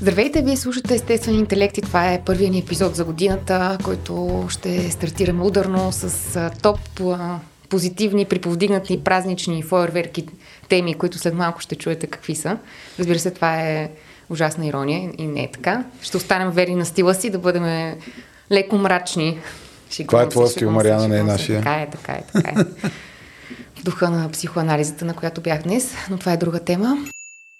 Здравейте, вие слушате Естествен интелект и това е първият ни епизод за годината, който ще стартираме ударно с топ позитивни, приповдигнати празнични фойерверки теми, които след малко ще чуете какви са. Разбира се, това е ужасна ирония и не е така. Ще останем вери на стила си, да бъдем леко мрачни. Това е твоя стил, Мариана, не е нашия. Така е, така е, така е. В духа на психоанализата, на която бях днес, но това е друга тема.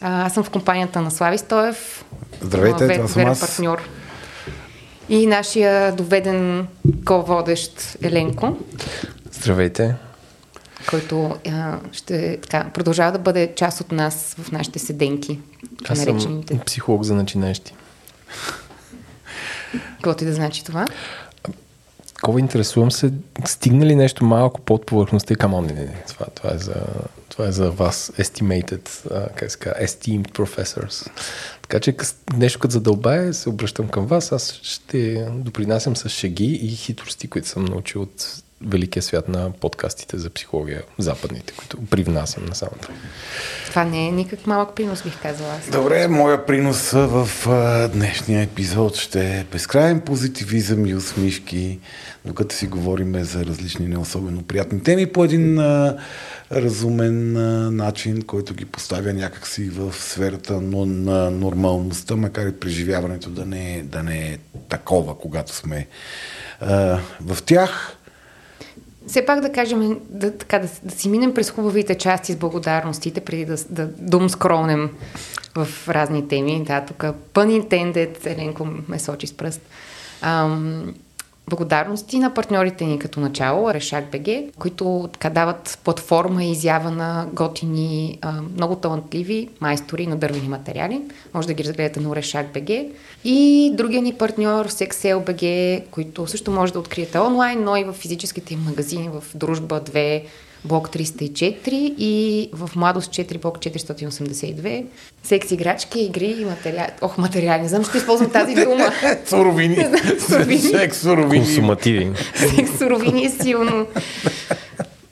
А, аз съм в компанията на Слави Стоев. Здравейте, това съм аз. партньор. И нашия доведен ко-водещ Еленко. Здравейте. Който а, ще така, продължава да бъде част от нас в нашите седенки. Аз наречените. съм психолог за начинащи. Какво ти да значи това? Такова интересувам се, стигна ли нещо малко под повърхността и камон, не, не, не, това, това, е за, това е за вас, estimated, uh, как се казва, esteemed professors. Така че нещо като задълбае, се обръщам към вас, аз ще допринасям с шеги и хитрости, които съм научил от великия свят на подкастите за психология, западните, които привнасям на самото. Това не е никак малък принос, бих казала. Аз. Добре, моя принос в а, днешния епизод ще е безкрайен позитивизъм и усмишки, докато си говорим за различни не особено приятни теми по един а, разумен а, начин, който ги поставя някакси в сферата но, на нормалността, макар и преживяването да не, е, да не е такова, когато сме а, в тях все пак да кажем, да, така, да, да си минем през хубавите части с благодарностите, преди да, да дум в разни теми. Да, тук pun intended, Еленко ме сочи с пръст. Ам, Благодарности на партньорите ни като начало, Решак БГ, които така дават платформа и изява на готини, много талантливи майстори на дървени материали. Може да ги разгледате на Решак БГ. И другия ни партньор, Sexel БГ, които също може да откриете онлайн, но и в физическите им магазини в Дружба 2, блок 304 и в Младост 4, блок 482. Секс играчки, игри и материали. Ох, материали, не знам, ще използвам тази дума. суровини. Секс суровини. Консумативи. Секс суровини е силно.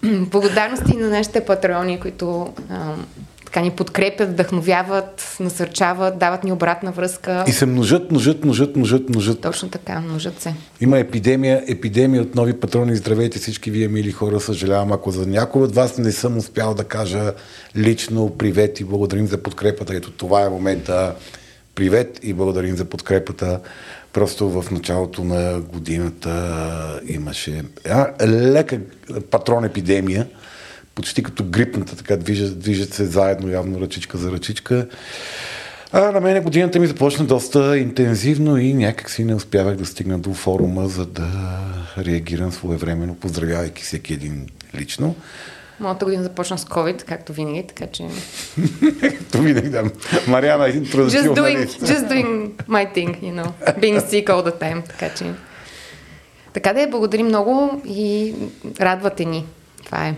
Благодарности на нашите патрони, които така ни подкрепят, вдъхновяват, насърчават, дават ни обратна връзка. И се множат, множат, множат, множат, множат. Точно така, множат се. Има епидемия, епидемия от нови патрони. Здравейте всички вие, мили хора. Съжалявам, ако за някой от вас не съм успял да кажа лично привет и благодарим за подкрепата. Ето това е момента. Привет и благодарим за подкрепата. Просто в началото на годината имаше лека патрон епидемия почти като грипната, така движат, движат се заедно, явно ръчичка за ръчичка. А на мен годината ми започна доста интензивно и някак си не успявах да стигна до форума, за да реагирам своевременно, поздравявайки всеки един лично. Моята година започна с COVID, както винаги, така че... както винаги, да. Мариана е един just doing, just doing my thing, you know. Being sick all the time, така че... Така да е, благодарим много и радвате ни. Това е.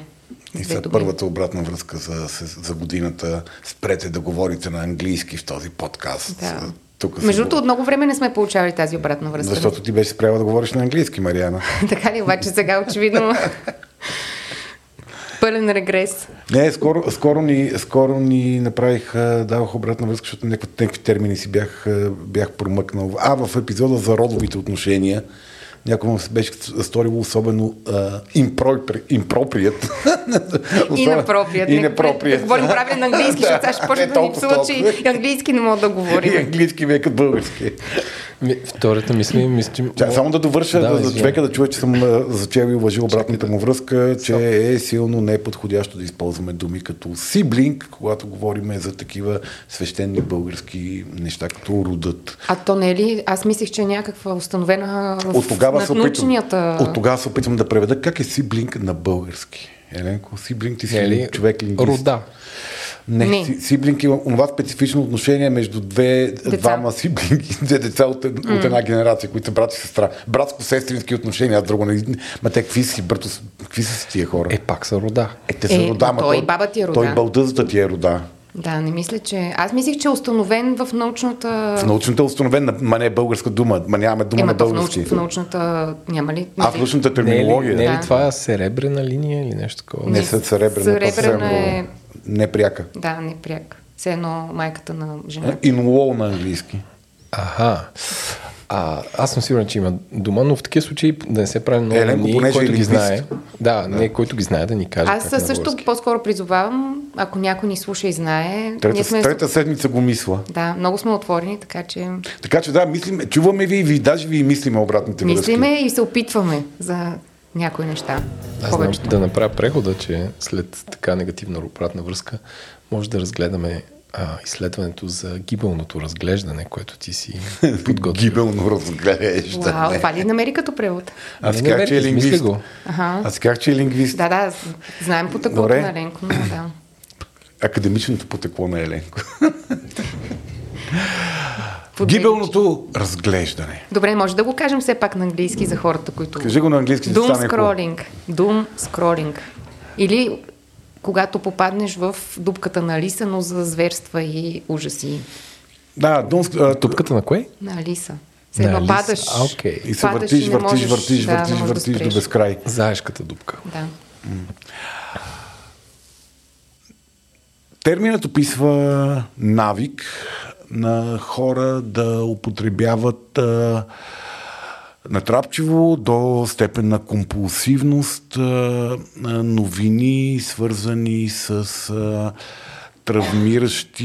И след първата обратна връзка за, за годината спрете да говорите на английски в този подкаст. Да. Тук Между другото, от много време не сме получавали тази обратна връзка. Защото ти беше спряла да говориш на английски, Мариана. така ли, обаче сега очевидно пълен регрес. Не, скоро, скоро, ни, скоро ни направих, давах обратна връзка, защото някакви, някакви термини си бях, бях промъкнал. А, в епизода за родовите отношения, някой му се беше сторило особено импроприят. И. И напроприят. Да говорим правилно на английски, защото сега ще почне да ми псува, че английски не мога да говорим. И английски век като български. Втората мисля че... Ча, само да довърша, да, за човека да чуе, че съм зачел и уважил обратната му връзка, че е силно неподходящо да използваме думи като сиблинг, когато говорим за такива свещени български неща, като родът. А то не е ли? Аз мислих, че е някаква установена в от тогава, се опитвам, от тогава се опитвам да преведа как е сиблинг на български. Еленко. Сиблинг ти си Не е ли човек лингвист. рода? Не, Не. Си, сиблинг има това специфично отношение между две, двама сиблинги, две деца от, от една генерация, които са брат и сестра. Братско-сестрински отношения, аз друго не... Ма те какви си, брато, какви са си тия хора? Е, пак са рода. Е, те са Е, рода, ма той и баба ти е рода. Той балдъзата ти е рода. Да, не мисля, че... Аз мислих, че е установен в научната... В научната е установена, ма не е българска дума, ма нямаме дума Ема на български. в научната... Няма ли? А в научната Не е ли, терминология? не е ли Да. това сребрена линия или нещо такова? Не Не, са сребрена съвсем е- непряка. Да, не пряк. Все едно майката на жена. Инлоу на английски. Аха. А, аз съм сигурен, че има дума, но в такива случаи да не се прави много Еленко, ние, понеже е който ги знае. Да, не, който ги знае да ни каже. Аз как е на също български. по-скоро призовавам, ако някой ни слуша и знае, Трета, ние сме... трета седмица го мисла. Да, много сме отворени, така че Така че да, мислим, чуваме ви и ви, даже ви мислиме обратните връзки. мислиме и се опитваме за някои неща. Аз знам да направя прехода, че след така негативна обратна връзка може да разгледаме а, изследването за гибелното разглеждане, което ти си подготвил. Гибелно разглеждане. Вау, това ли намери като превод? Аз не че е лингвист. го. Ага. Аз казах, че е лингвист. Да, да, знаем по на Ленко, но да. Академичното потекло на Еленко. Гибелното разглеждане. Добре, може да го кажем все пак на английски за хората, които... Кажи го на английски, Doom стане scrolling. Doom scrolling. Или когато попаднеш в дупката на Алиса, но за зверства и ужаси Да, дум, а, тук Тупката на кое? на Алиса. Се На едно Алиса. падаш. А, окей. и се въртиш, и въртиш, можеш- въртиш, да, въртиш, можеш да въртиш до безкрай. Заешката дупка. Да. Терминът описва навик на хора да употребяват а, натрапчиво до степен на компулсивност новини, свързани с травмиращи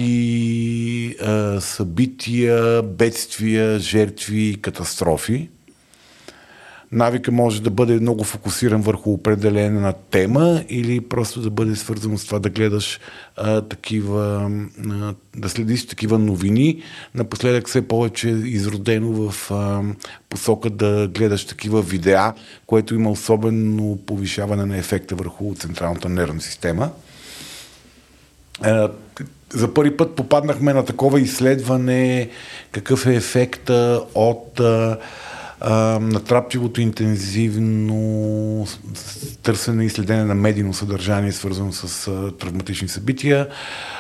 събития, бедствия, жертви, катастрофи. Навика може да бъде много фокусиран върху определена тема или просто да бъде свързано с това да гледаш а, такива, а, да следиш такива новини. Напоследък все повече е изродено в а, посока да гледаш такива видеа, което има особено повишаване на ефекта върху централната нервна система. Е, за първи път попаднахме на такова изследване какъв е ефекта от а, а, натрапчивото интензивно търсене и следене на медийно съдържание, свързано с а, травматични събития.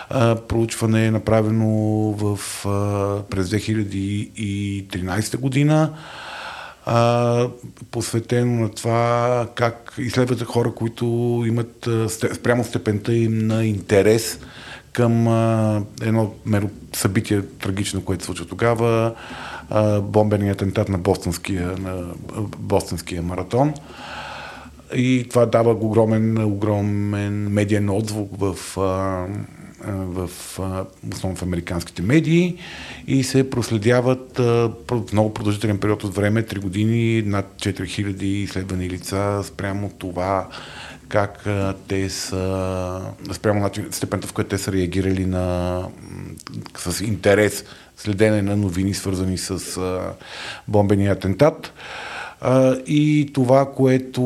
А, проучване е направено в, а, през 2013 година а, посветено на това как изследват хора, които имат спрямо степента им на интерес към а, едно меро събитие трагично, което се случва тогава, а, бомбения атентат на бостонския, на бостонския маратон. И това дава огромен, огромен медиен отзвук в, а, в основно в американските медии и се проследяват в много продължителен период от време, 3 години, над 4000 изследвани лица спрямо това как те са, спрямо начин, степента, в която те са реагирали на, с интерес следене на новини, свързани с а, бомбения атентат. А, и това, което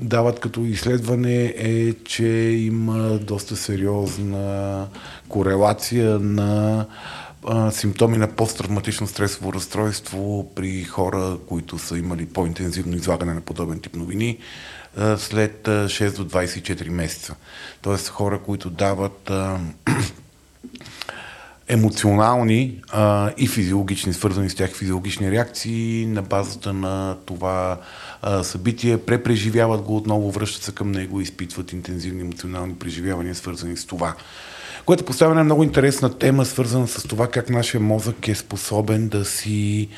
дават като изследване е, че има доста сериозна корелация на симптоми на посттравматично стресово разстройство при хора, които са имали по-интензивно излагане на подобен тип новини след а, 6 до 24 месеца. Тоест хора, които дават емоционални а, и физиологични, свързани с тях физиологични реакции на базата на това а, събитие, препреживяват го отново, връщат се към него и изпитват интензивни емоционални преживявания, свързани с това. Което поставя една много интересна тема, свързана с това как нашия мозък е способен да си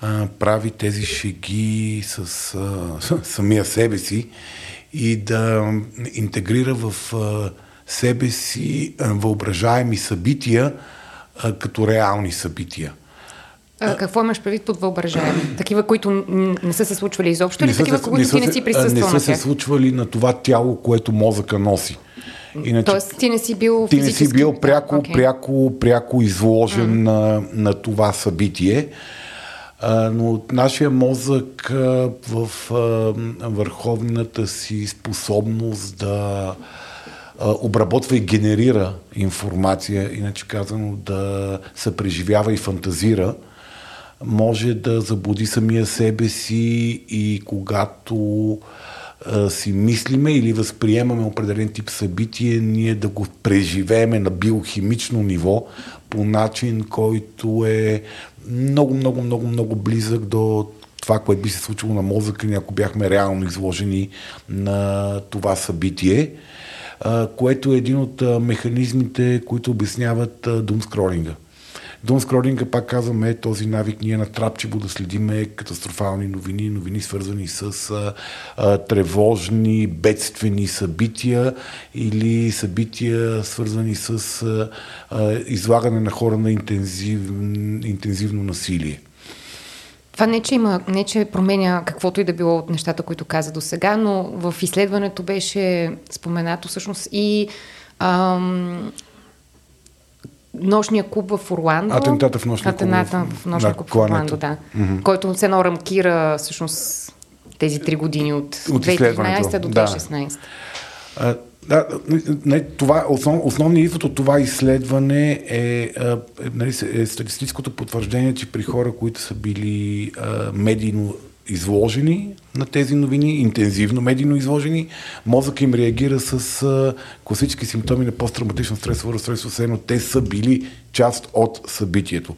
а, прави тези шеги с а, самия себе си и да интегрира в а, себе си а, въображаеми събития а, като реални събития. А, какво имаш предвид под въображаеми? Такива, които не са се случвали изобщо или такива, които ти не си присъствал Не са се случвали на това тяло, което мозъка носи. Иначе, Тоест ти не си бил ти не си бил пряко, окей. пряко, пряко изложен на, на това събитие. А, но нашия мозък а, в а, върховната си способност да обработва и генерира информация, иначе казано да се преживява и фантазира, може да заблуди самия себе си и когато а, си мислиме или възприемаме определен тип събитие, ние да го преживееме на биохимично ниво по начин, който е много, много, много, много близък до това, което би се случило на мозъка ни, ако бяхме реално изложени на това събитие, което е един от механизмите, които обясняват думскролинга. Думскролинга, пак казваме, е този навик ние натрапчиво да следиме катастрофални новини, новини свързани с а, а, тревожни, бедствени събития или събития свързани с а, а, излагане на хора на интензив, интензивно насилие. Това не че, има, не, че променя каквото и да било от нещата, които каза до сега, но в изследването беше споменато всъщност и ам, нощния клуб в Орландо. Атентата в нощния клуб. Атентата в нощния да, клуб в Орландо, да. Mm-hmm. Който се едно рамкира всъщност тези три години от, от 2013 до 2016. Да. Да, не, това, основ, основният извод от това изследване е, е, нали, е статистическото потвърждение, че при хора, които са били а, медийно изложени на тези новини, интензивно медийно изложени, мозък им реагира с а, класически симптоми на посттравматично стресово разстройство, все едно те са били част от събитието.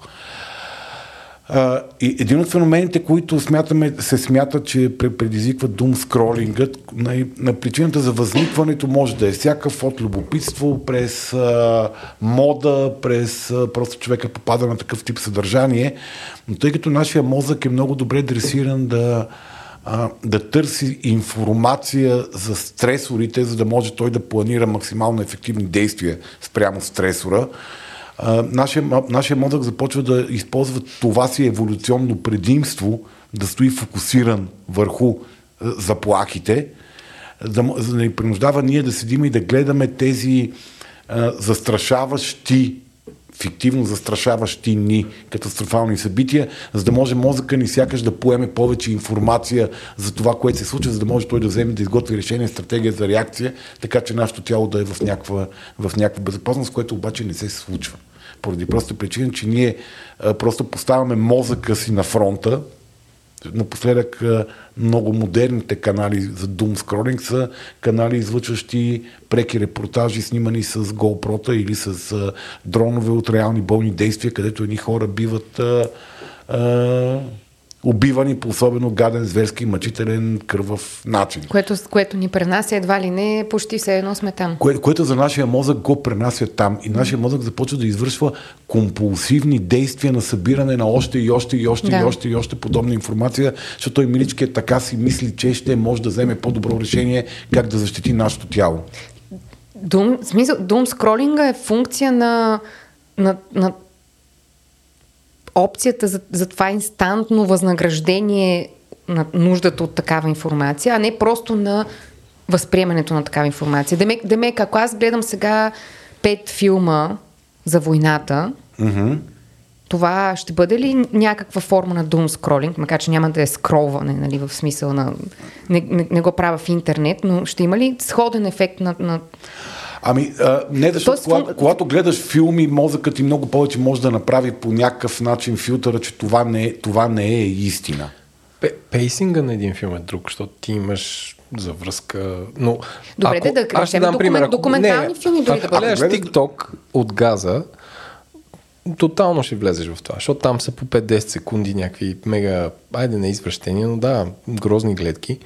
Един от феномените, които смятаме, се смята, че предизвиква дум скролингът, на, на причината за възникването може да е всякакъв от любопитство, през а, мода, през а, просто човека попада на такъв тип съдържание. Но тъй като нашия мозък е много добре дресиран да, а, да търси информация за стресорите, за да може той да планира максимално ефективни действия спрямо стресора, нашия, нашия мозък започва да използва това си еволюционно предимство, да стои фокусиран върху заплахите, да, за да ни принуждава ние да седим и да гледаме тези а, застрашаващи фиктивно застрашаващи ни катастрофални събития, за да може мозъка ни сякаш да поеме повече информация за това, което се случва, за да може той да вземе да изготви решение, стратегия за реакция, така че нашето тяло да е в някаква, в някаква безопасност, което обаче не се случва. Поради проста причина, че ние а, просто поставяме мозъка си на фронта, Напоследък много модерните канали за Doom Scrolling са канали, излъчващи преки репортажи, снимани с GoPro или с дронове от реални бойни действия, където едни хора биват а, а, убивани по особено гаден, зверски, мъчителен, кървав начин. Което, което ни пренася едва ли не, почти все едно сме там. Кое, което за нашия мозък го пренася там. И нашия мозък започва да извършва компулсивни действия на събиране на още и още и още да. и още и още подобна информация, защото той милички е така си мисли, че ще може да вземе по-добро решение как да защити нашето тяло. Дум, смисъл, дум скролинга е функция на, на, на опцията за, за това инстантно възнаграждение на нуждата от такава информация, а не просто на възприемането на такава информация. Демек, демек ако аз гледам сега пет филма за войната, mm-hmm. това ще бъде ли някаква форма на doom scrolling, макар че няма да е скролване, нали, в смисъл на... Не, не, не го правя в интернет, но ще има ли сходен ефект на... на Ами, а, не, защото Тоест, когато, когато гледаш филми, мозъкът ти много повече може да направи по някакъв начин филтъра, че това не е, това не е истина. Пейсинга на един филм е друг, защото ти имаш за връзка. Но, Добре, ако, да, да кажем документ, пример, ако, документални не, филми дори да. Ако гледаш TikTok от газа, тотално ще влезеш в това, защото там са по 5-10 секунди някакви мега, айде не извращения, но да, грозни гледки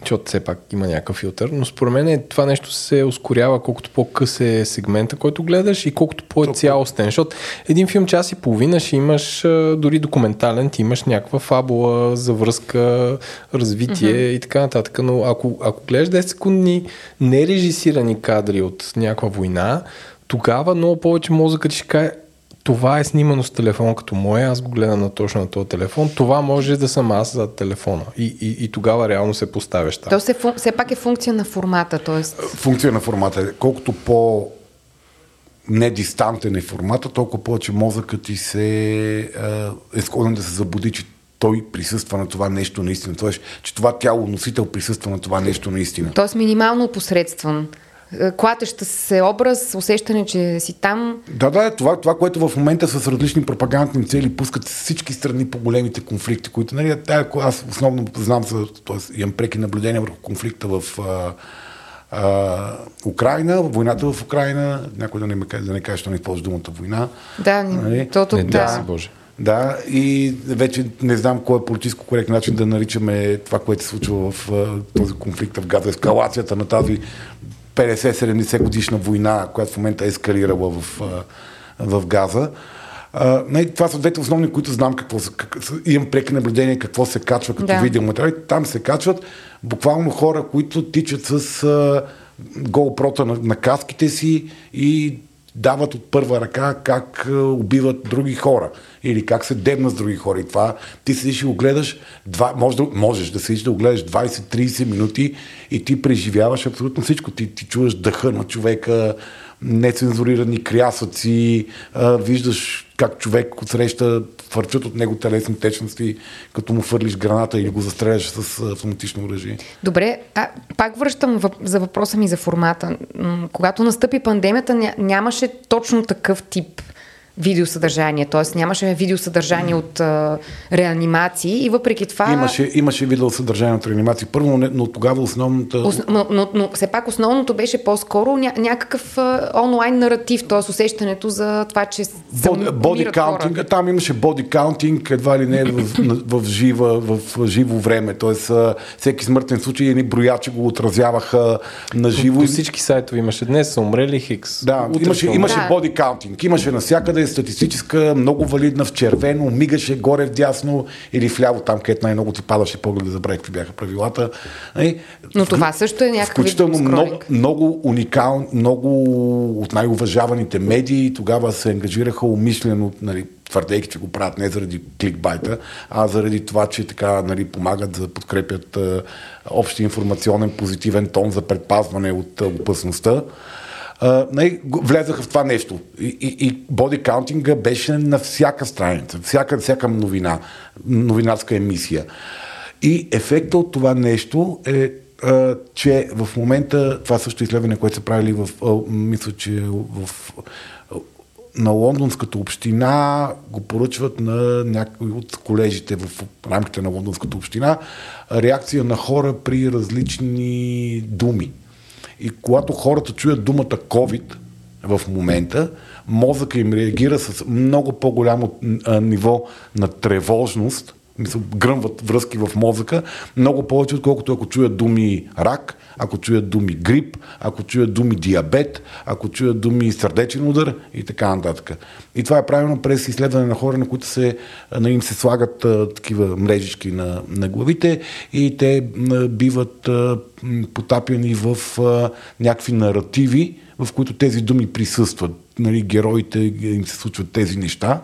защото все пак има някакъв филтър, но според мен това нещо се ускорява колкото по-къс е сегмента, който гледаш и колкото по-е цялостен, защото един филм час и половина ще имаш дори документален, ти имаш някаква фабула, завръзка, развитие mm-hmm. и така нататък, но ако, ако гледаш 10 секундни нережисирани кадри от някаква война, тогава много повече мозъкът ще каже, това е снимано с телефон като моя, аз го гледам на точно на този телефон, това може да съм аз за телефона. И, и, и тогава реално се поставяш там. То се, все пак е функция на формата, т.е. Функция на формата. Колкото по недистантен е формата, толкова повече мозъкът ти се е склонен да се забуди, че той присъства на това нещо наистина. Тоест, че това тяло носител присъства на това нещо наистина. Тоест минимално посредстван. Е, клатеща се образ, усещане, че си там. Да, да, това, това, което в момента с различни пропагандни цели пускат всички страни по големите конфликти, които, нали, аз основно знам, за, т.е. имам преки наблюдения върху конфликта в а, а, Украина, войната в Украина, някой да не, да не каже, че не използва думата война. Да, нали? то, не, да. си Боже. Да, и вече не знам кой е политическо коректен начин да наричаме това, което се случва в а, този конфликт в Газа, ескалацията на тази 50-70 годишна война, която в момента е ескалирала в, в Газа. Uh, това са двете основни, които знам какво. Как, имам преки наблюдение какво се качва като да. видеоматериали. Там се качват буквално хора, които тичат с uh, GoPro на, на каските си и дават от първа ръка как убиват други хора или как се дебна с други хора. И това ти седиш и го гледаш, два, може да, можеш да седиш да го гледаш 20-30 минути и ти преживяваш абсолютно всичко. Ти, ти чуваш дъха на човека, нецензурирани крясъци, виждаш как човек отсреща фърчат от него телесни течности, като му фърлиш граната или го застреляш с автоматично оръжие. Добре, а, пак връщам за въпроса ми за формата. Когато настъпи пандемията, нямаше точно такъв тип видеосъдържание, т.е. нямаше видеосъдържание от а, реанимации и въпреки това... Имаше, имаше видеосъдържание от реанимации. Първо, но тогава основната... Ос, но, но, но все пак основното беше по-скоро ня, някакъв а, онлайн наратив, т.е. усещането за това, че се Боди каунтинг, там имаше боди каунтинг, едва ли не в, в, в, жива, в живо време, т.е. всеки смъртен случай едни броячи го отразяваха на живо. По всички сайтове имаше днес са умрели хикс. Да, имаше, имаше да. боди каунтинг, имаше навсякъде е статистическа, много валидна в червено, мигаше горе в дясно или вляво, там където най-много ти падаше поглед, да забравя какви бяха правилата. Нали? Но това също е някакъв Включително много, много уникално, много от най-уважаваните медии тогава се ангажираха умишлено, нали, твърдейки, че го правят не заради кликбайта, а заради това, че така нали, помагат да подкрепят общи информационен позитивен тон за предпазване от а, не, влезаха в това нещо. И, и, и бодикаунтинга беше на всяка страница, всяка, всяка новина, новинарска емисия. И ефекта от това нещо е а, че в момента, това също изследване, което са правили в, а, мисля, че в, на лондонската община го поръчват на някои от колежите в рамките на лондонската община реакция на хора при различни думи. И когато хората чуят думата COVID в момента, мозъка им реагира с много по-голямо ниво на тревожност, мисля, гръмват връзки в мозъка, много повече, отколкото ако чуят думи рак, ако чуят думи грип, ако чуят думи диабет, ако чуят думи сърдечен удар и така нататък. И това е правилно през изследване на хора, на които се, на им се слагат а, такива мрежички на, на главите и те а, биват а, потапяни в а, някакви наративи, в които тези думи присъстват. Нали, героите им се случват тези неща.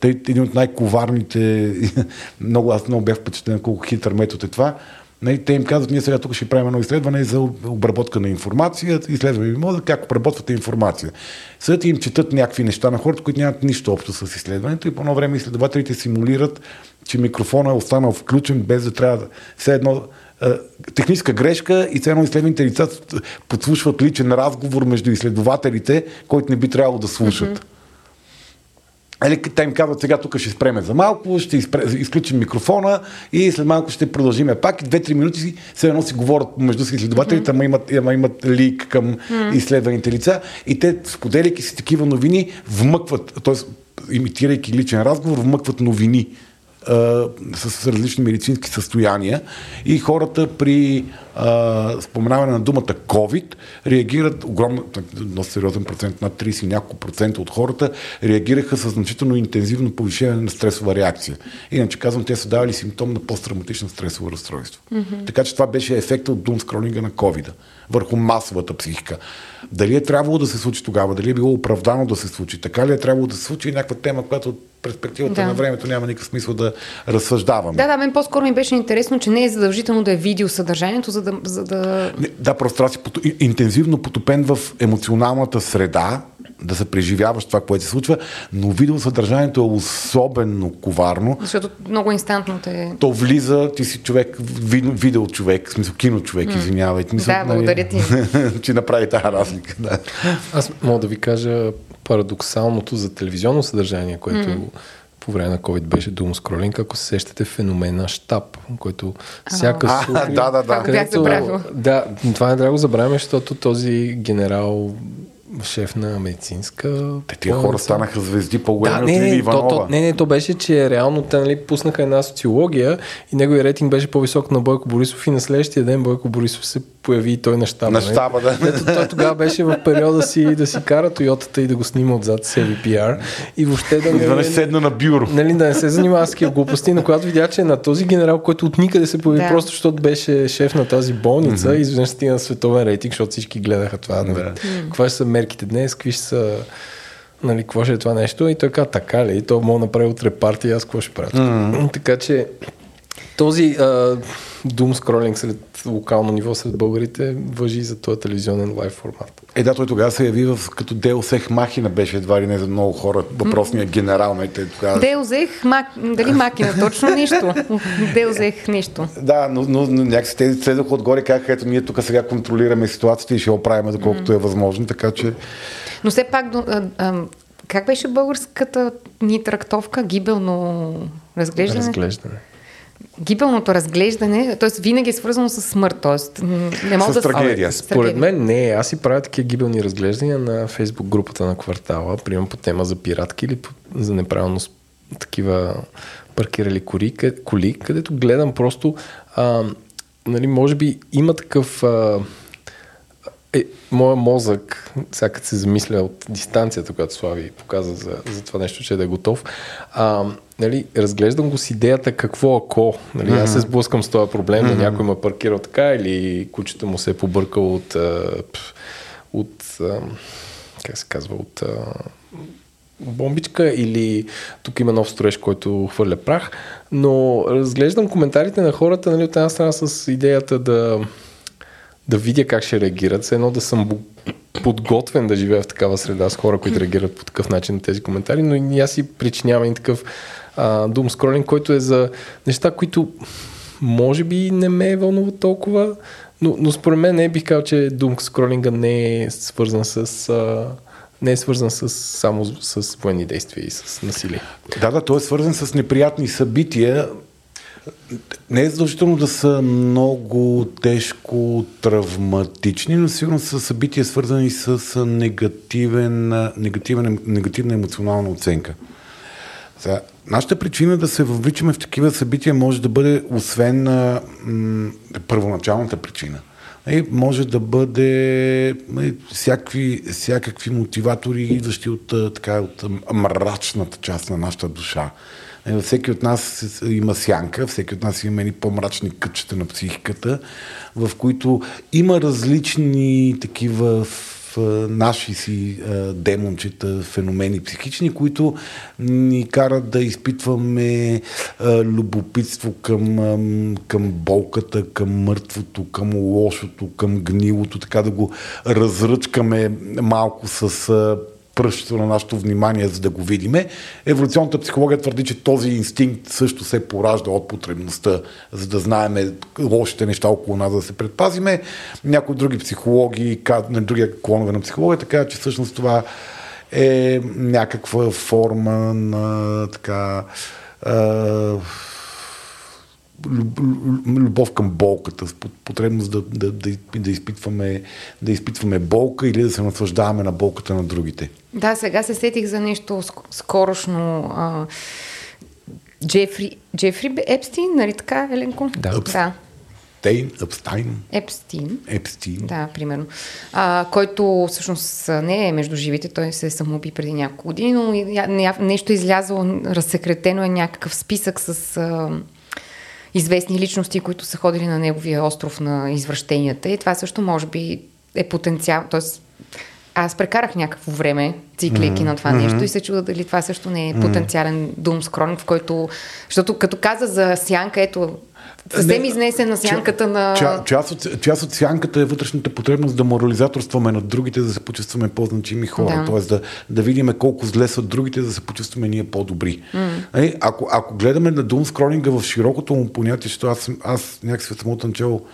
Те, един от най-коварните, много, аз много бях впечатлен колко хитър метод е това, Нали, те им казват, ние сега тук ще правим едно изследване за обработка на информация, изследваме мозък, как обработвате информация. Съдът им четат някакви неща на хората, които нямат нищо общо с изследването и по едно време изследователите симулират, че микрофона е останал включен без да трябва да... Все едно техническа грешка и ценно изследваните лица подслушват личен разговор между изследователите, който не би трябвало да слушат. Mm-hmm. Ели, те им казват, сега тук ще спреме за малко, ще изпре, изключим микрофона и след малко ще продължим пак. И две-три минути си, все едно си говорят между си изследователите, mm-hmm. ама имат, ама имат лик към mm-hmm. изследваните лица. И те, споделяйки си такива новини, вмъкват, т.е. имитирайки личен разговор, вмъкват новини а, с различни медицински състояния и хората при а, споменаване на думата COVID реагират огромно, доста сериозен процент, над 30 няколко процента от хората реагираха с значително интензивно повишение на стресова реакция. Иначе казвам, те са давали симптом на посттравматично стресово разстройство. Mm-hmm. Така че това беше ефекта от думскролинга на COVID върху масовата психика. Дали е трябвало да се случи тогава, дали е било оправдано да се случи, така ли е трябвало да се случи е някаква тема, която перспективата да. на времето няма никакъв смисъл да разсъждаваме. Да, да, мен по-скоро ми беше интересно, че не е задължително да е видео съдържанието, за да... За да... Не, да, просто аз си интензивно потопен в емоционалната среда, да се преживяваш това, което се случва, но видеосъдържанието е особено коварно. Защото много инстантно те... То влиза, ти си човек, видео, видео човек, в смисъл кино човек, mm. извинявайте. Мисъл, Да, благодаря ти. че направи тази разлика. Да. Аз мога да ви кажа парадоксалното за телевизионно съдържание, което mm. По време на COVID беше Doom Scrolling, ако се сещате феномена Штаб, който всяка А, сутрин... да, да, да. Забравила. Да, това не трябва да го забравяме, защото този генерал шеф на медицинска... Те тия хора станаха звезди Да, по-големи не, от Лили не, то, Иванова. то, не, не, то беше, че реално те нали, пуснаха една социология и неговия рейтинг беше по-висок на Бойко Борисов и на следващия ден Бойко Борисов се появи и той на щаба. На нали? щаба, да. Ето, той тогава беше в периода си да си кара Тойотата и да го снима отзад с CVPR и въобще да Изведнъж не, седна на бюро. нали, да не се занимава с такива глупости, но когато видя, че на този генерал, който от никъде се появи, Да. просто защото беше шеф на тази болница, mm-hmm. изведнъж стигна на световен рейтинг, защото всички гледаха това. Нали. Каква ще са мерките днес, какви ще са нали, какво ще е това нещо и той каза, така ли, и то мога да направи утре партия, аз какво ще правя? Mm-hmm. Така че този doom scrolling сред локално ниво сред българите въжи за този телевизионен лайв формат. Е, да, той тогава се яви в, като Деус Ех Махина беше едва ли не за много хора. Въпросният генерал, не, те тогава... Де взех, мак... дали макина, точно нищо. Де взех нищо. Да, но, но, но някакси те слезаха отгоре и казаха, ето ние тук сега контролираме ситуацията и ще оправим доколкото е възможно, така че... Но все пак, как беше българската ни трактовка? Гибелно разглеждане? Разглеждане. Гибелното разглеждане, т.е. винаги е свързано с смърт, т.е. не мога С да... трагедия. Според мен не, аз си правя такива гибелни разглеждания на фейсбук групата на квартала, примерно по тема за пиратки или по, за неправилно такива паркирали коли, коли където гледам просто, а, нали, може би има такъв а, е, моя мозък, сега се замисля от дистанцията, която Слави показа за, за това нещо, че е да е готов, а, нали, разглеждам го с идеята какво ако. Нали, аз се сблъскам с този проблем, да някой ме паркирал така или кучето му се е побъркал от, от как се казва, от бомбичка или тук има нов строеж, който хвърля прах. Но разглеждам коментарите на хората нали, от една страна с идеята да, да видя как ще реагират. Все едно да съм подготвен да живея в такава среда с хора, които реагират по такъв начин на тези коментари, но и аз си причинявам един такъв doom scrolling, който е за неща, които може би не ме вълнува толкова, но, но според мен не бих казал, че doom scrollinga не е свързан с... А, не е свързан с, само с военни действия и с насилие. Да, да, той е свързан с неприятни събития. Не е задължително да са много тежко травматични, но сигурно са събития свързани с негативен, негативен, негативна емоционална оценка. Нашата причина да се въвличаме в такива събития може да бъде, освен а, първоначалната причина. И може да бъде всякакви, всякакви мотиватори, идващи от, така, от мрачната част на нашата душа. Е, Всеки от нас има сянка, всеки от нас има едни по-мрачни кътчета на психиката, в които има различни такива наши си а, демончета, феномени психични, които ни карат да изпитваме а, любопитство към, към болката, към мъртвото, към лошото, към гнилото, така да го разръчкаме малко с пръщето на нашето внимание, за да го видиме. Еволюционната психология твърди, че този инстинкт също се поражда от потребността, за да знаем лошите неща около нас, да се предпазиме. Някои други психологи, на другия клонове на психологията, казват, че всъщност това е някаква форма на така люб- любов към болката, с пот- потребност да, да, да, да, изпитваме, да изпитваме болка или да се наслаждаваме на болката на другите. Да, сега се сетих за нещо ск- скорошно. А, Джефри, Джефри Епстин, нали така, Еленко? Да. да. Тейн, Апстайн, Епстин. Епстин. Да, примерно. А, който всъщност не е между живите, той се самоуби преди няколко години, но нещо е излязло, разсекретено е някакъв списък с а, известни личности, които са ходили на неговия остров на извращенията. И това също може би е потенциал. Тоест, аз прекарах някакво време, циклейки mm-hmm. на това нещо и се чуда дали това също не е потенциален дум скронинг, в който... Защото като каза за Сянка, ето, съвсем изнесен на сянката на... Ча, част, от, част от сянката е вътрешната потребност да морализаторстваме над другите, да се почувстваме по-значими хора. Да. Тоест да, да видим колко зле са другите, да се почувстваме ние по-добри. Mm. ако, ако гледаме на Дум скролинга в широкото му понятие, защото аз, аз някакси от самото начало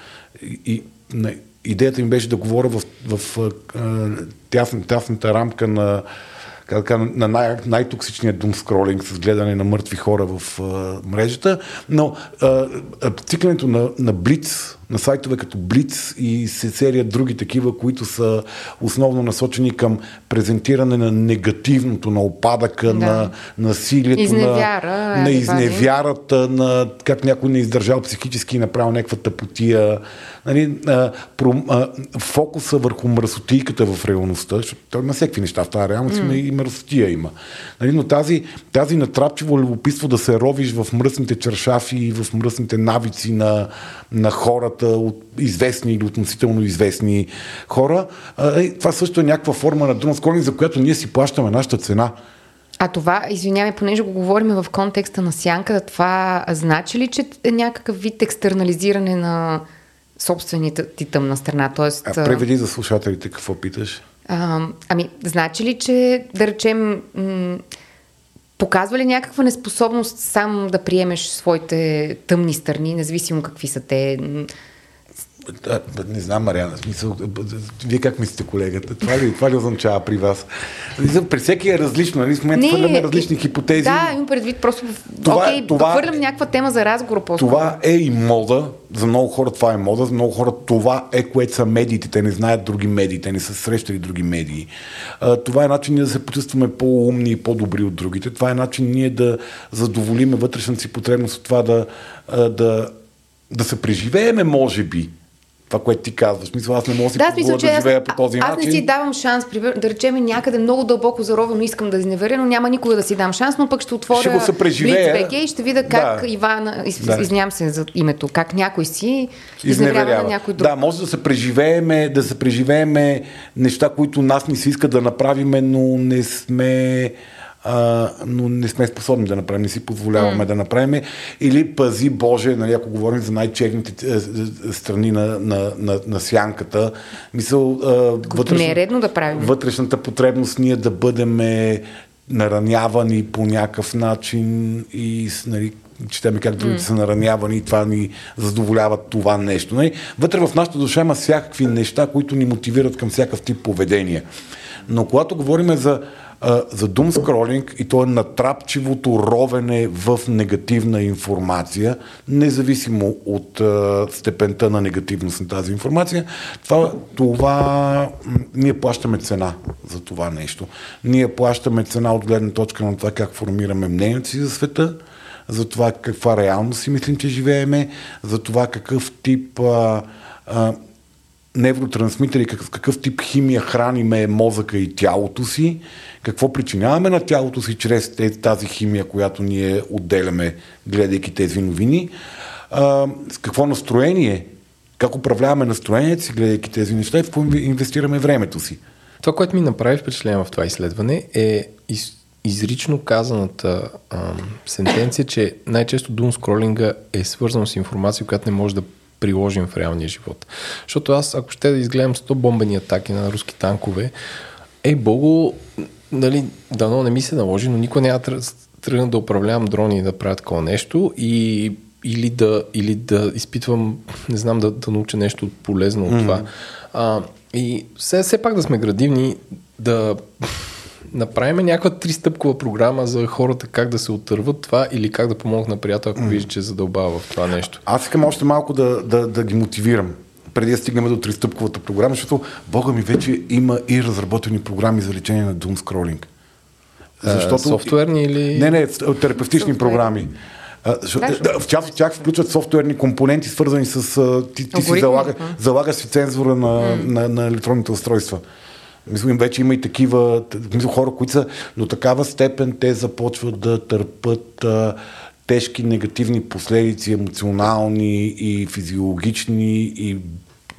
и, и не, идеята ми беше да говоря в, в, в тясна, тясната рамка на как на най- най-токсичния думскролинг с гледане на мъртви хора в а, мрежата, но а, циклянето на, на Блиц, на сайтове като Блиц и се серия други такива, които са основно насочени към презентиране на негативното, на опадъка, да. на насилието, Изневяра, на, на изневярата, на как някой не издържал психически и направил някаква тъпотия. Нали, а, про, а, фокуса върху мръсотийката в реалността, защото той има всеки неща в тази реалност, mm. и мръсотия има. Нали, но тази, тази натрапчиво любопитство да се ровиш в мръсните чершафи и в мръсните навици на, на хората, от известни или относително известни хора, а, това също е някаква форма на друнсколинг, за която ние си плащаме нашата цена. А това, извинявай, понеже го говорим в контекста на сянка, това значи ли, че е някакъв вид екстернализиране на собствените ти тъмна страна? Тоест, а преведи за слушателите какво питаш. А, ами, значи ли, че да речем м- показва ли някаква неспособност сам да приемеш своите тъмни страни, независимо какви са те? Да, не знам, Мариана, смисъл, вие как мислите, колегата? Това ли, това ли означава при вас? При всеки е различно, нали? В момента хвърляме различни хипотези. Да, имам предвид, просто това, окей, това, хвърлям някаква тема за разговор. по Това е и мода. За много хора това е мода, за много хора това е което са медиите. Те не знаят други медии, те не са срещали други медии. това е начин ние да се почувстваме по-умни и по-добри от другите. Това е начин ние да задоволиме вътрешната си потребност от това да, да, да се преживееме, може би това, което ти казваш. Мисля, аз не мога да си да, смисъл, да живея по този аз начин. Аз не си давам шанс, да речем някъде много дълбоко заровено искам да изневеря, но няма никога да си дам шанс, но пък ще отворя ще го се БГ и ще видя как да. Иван, из, да. изнявам се за името, как някой си изневерява на някой друг. Да, може да се преживееме, да се преживееме неща, които нас ни се иска да направиме, но не сме а, но не сме способни да направим, не си позволяваме mm. да направим. Или пази Боже, нали, ако говорим за най-черните е, е, страни на, на, на, на сянката, мисъл, вътрешна, не е редно да правим. вътрешната потребност ние да бъдем наранявани по някакъв начин и нали, четеме как другите mm. са наранявани и това ни задоволява това нещо. Нали? Вътре в нашата душа има всякакви неща, които ни мотивират към всякакъв тип поведение. Но когато говорим за за дум скролинг и то е натрапчивото ровене в негативна информация, независимо от а, степента на негативност на тази информация, това, това ние плащаме цена за това нещо. Ние плащаме цена от гледна точка на това как формираме мнението си за света, за това каква реалност си мислим, че живееме, за това какъв тип а, а, невротрансмитери, какъв, какъв тип химия храниме мозъка и тялото си, какво причиняваме на тялото си чрез тази химия, която ние отделяме, гледайки тези новини, а, с какво настроение, как управляваме настроението си, гледайки тези неща и в какво инвестираме времето си. Това, което ми направи впечатление в това изследване е из, изрично казаната а, сентенция, че най-често дум скролинга е свързано с информация, която не може да приложим в реалния живот. Защото аз, ако ще да изгледам 100 бомбени атаки на руски танкове, е, Бого, нали, дано не ми се наложи, но никой няма тръгна да управлявам дрони и да правя такова нещо и или да, или да изпитвам, не знам, да, да науча нещо полезно от mm-hmm. това. А, и все, все пак да сме градивни, да направим някаква тристъпкова програма за хората как да се отърват това или как да помогна на приятел, ако mm. вижда, че задълбава в това нещо. Аз искам още малко да, да, да ги мотивирам преди да стигнем до тристъпковата програма, защото Бога ми вече има и разработени програми за лечение на doom scrolling. Защото... софтуерни или... Не, не, терапевтични програми. Да, в част от тях включват софтуерни компоненти, свързани с... Ти, ти си залага, залага си цензура на, mm. на, на електронните устройства. Мислим, вече има и такива мисля, хора, които са до такава степен те започват да търпат а, тежки негативни последици, емоционални и физиологични и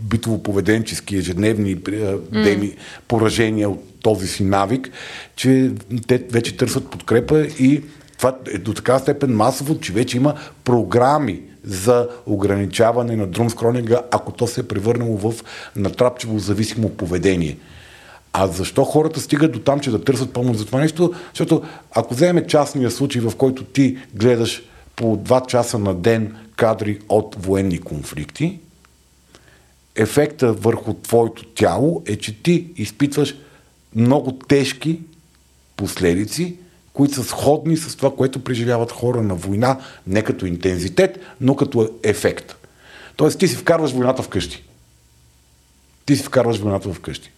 битово-поведенчески, ежедневни mm. поражения от този си навик, че те вече търсят подкрепа и това е до такава степен масово, че вече има програми за ограничаване на друмскронинга, ако то се е превърнало в натрапчиво зависимо поведение. А защо хората стигат до там, че да търсят помощ за това нещо? Защото ако вземем частния случай, в който ти гледаш по 2 часа на ден кадри от военни конфликти, ефекта върху твоето тяло е, че ти изпитваш много тежки последици, които са сходни с това, което преживяват хора на война, не като интензитет, но като ефект. Тоест ти си вкарваш войната вкъщи. Ти си вкарваш войната вкъщи.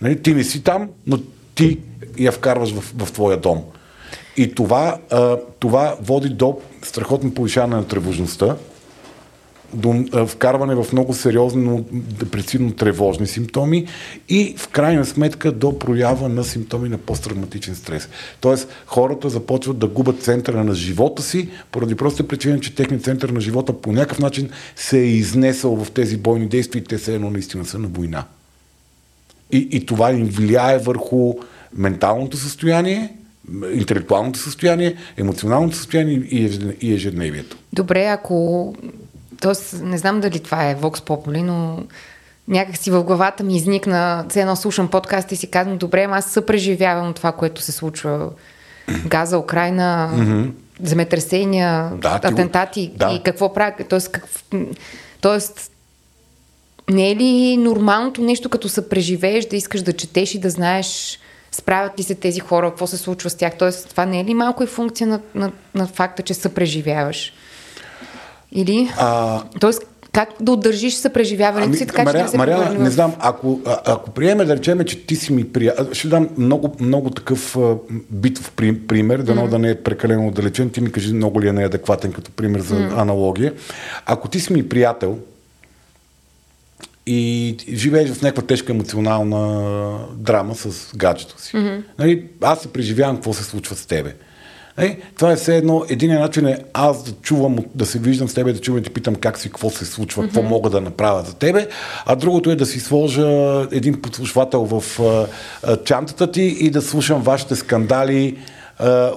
Нали? Ти не си там, но ти я вкарваш в, в твоя дом. И това, а, това води до страхотно повишаване на тревожността, до а, вкарване в много сериозно депресивно тревожни симптоми и в крайна сметка до проява на симптоми на посттравматичен стрес. Тоест хората започват да губят центъра на живота си, поради проста причина, че техният център на живота по някакъв начин се е изнесъл в тези бойни действия и те се едно наистина са на война. И, и това им влияе върху менталното състояние, интелектуалното състояние, емоционалното състояние и ежедневието. Добре, ако... Тоест, не знам дали това е Vox Populi, но някак си в главата ми изникна, все едно слушам подкаст и си казвам, добре, аз съпреживявам това, което се случва Газа, Украина, mm-hmm. земетресения, да, атентати да. и какво прави. Тоест, как, тоест, не е ли нормалното нещо, като се преживееш, да искаш да четеш и да знаеш справят ли се тези хора, какво се случва с тях? Тоест, това не е ли малко и функция на, на, на факта, че съпреживяваш? Или? А... Тоест, как да удържиш съпреживяването ами, си, така Мария, че да се Мариана, не знам, ако, а, ако приеме да речеме, че ти си ми приятел, ще дам много, много такъв а, битов пример, дано mm. да не е прекалено отдалечен, ти ми кажи много ли е неадекватен като пример за mm. аналогия. Ако ти си ми приятел, и живееш в някаква тежка емоционална драма с гаджето си. Mm-hmm. Нали, аз се преживявам какво се случва с тебе. Нали, това е все едно, един начин е аз да чувам, да се виждам с тебе, да чувам и да питам как си, какво се случва, mm-hmm. какво мога да направя за тебе, а другото е да си сложа един подслушвател в а, а, чантата ти и да слушам вашите скандали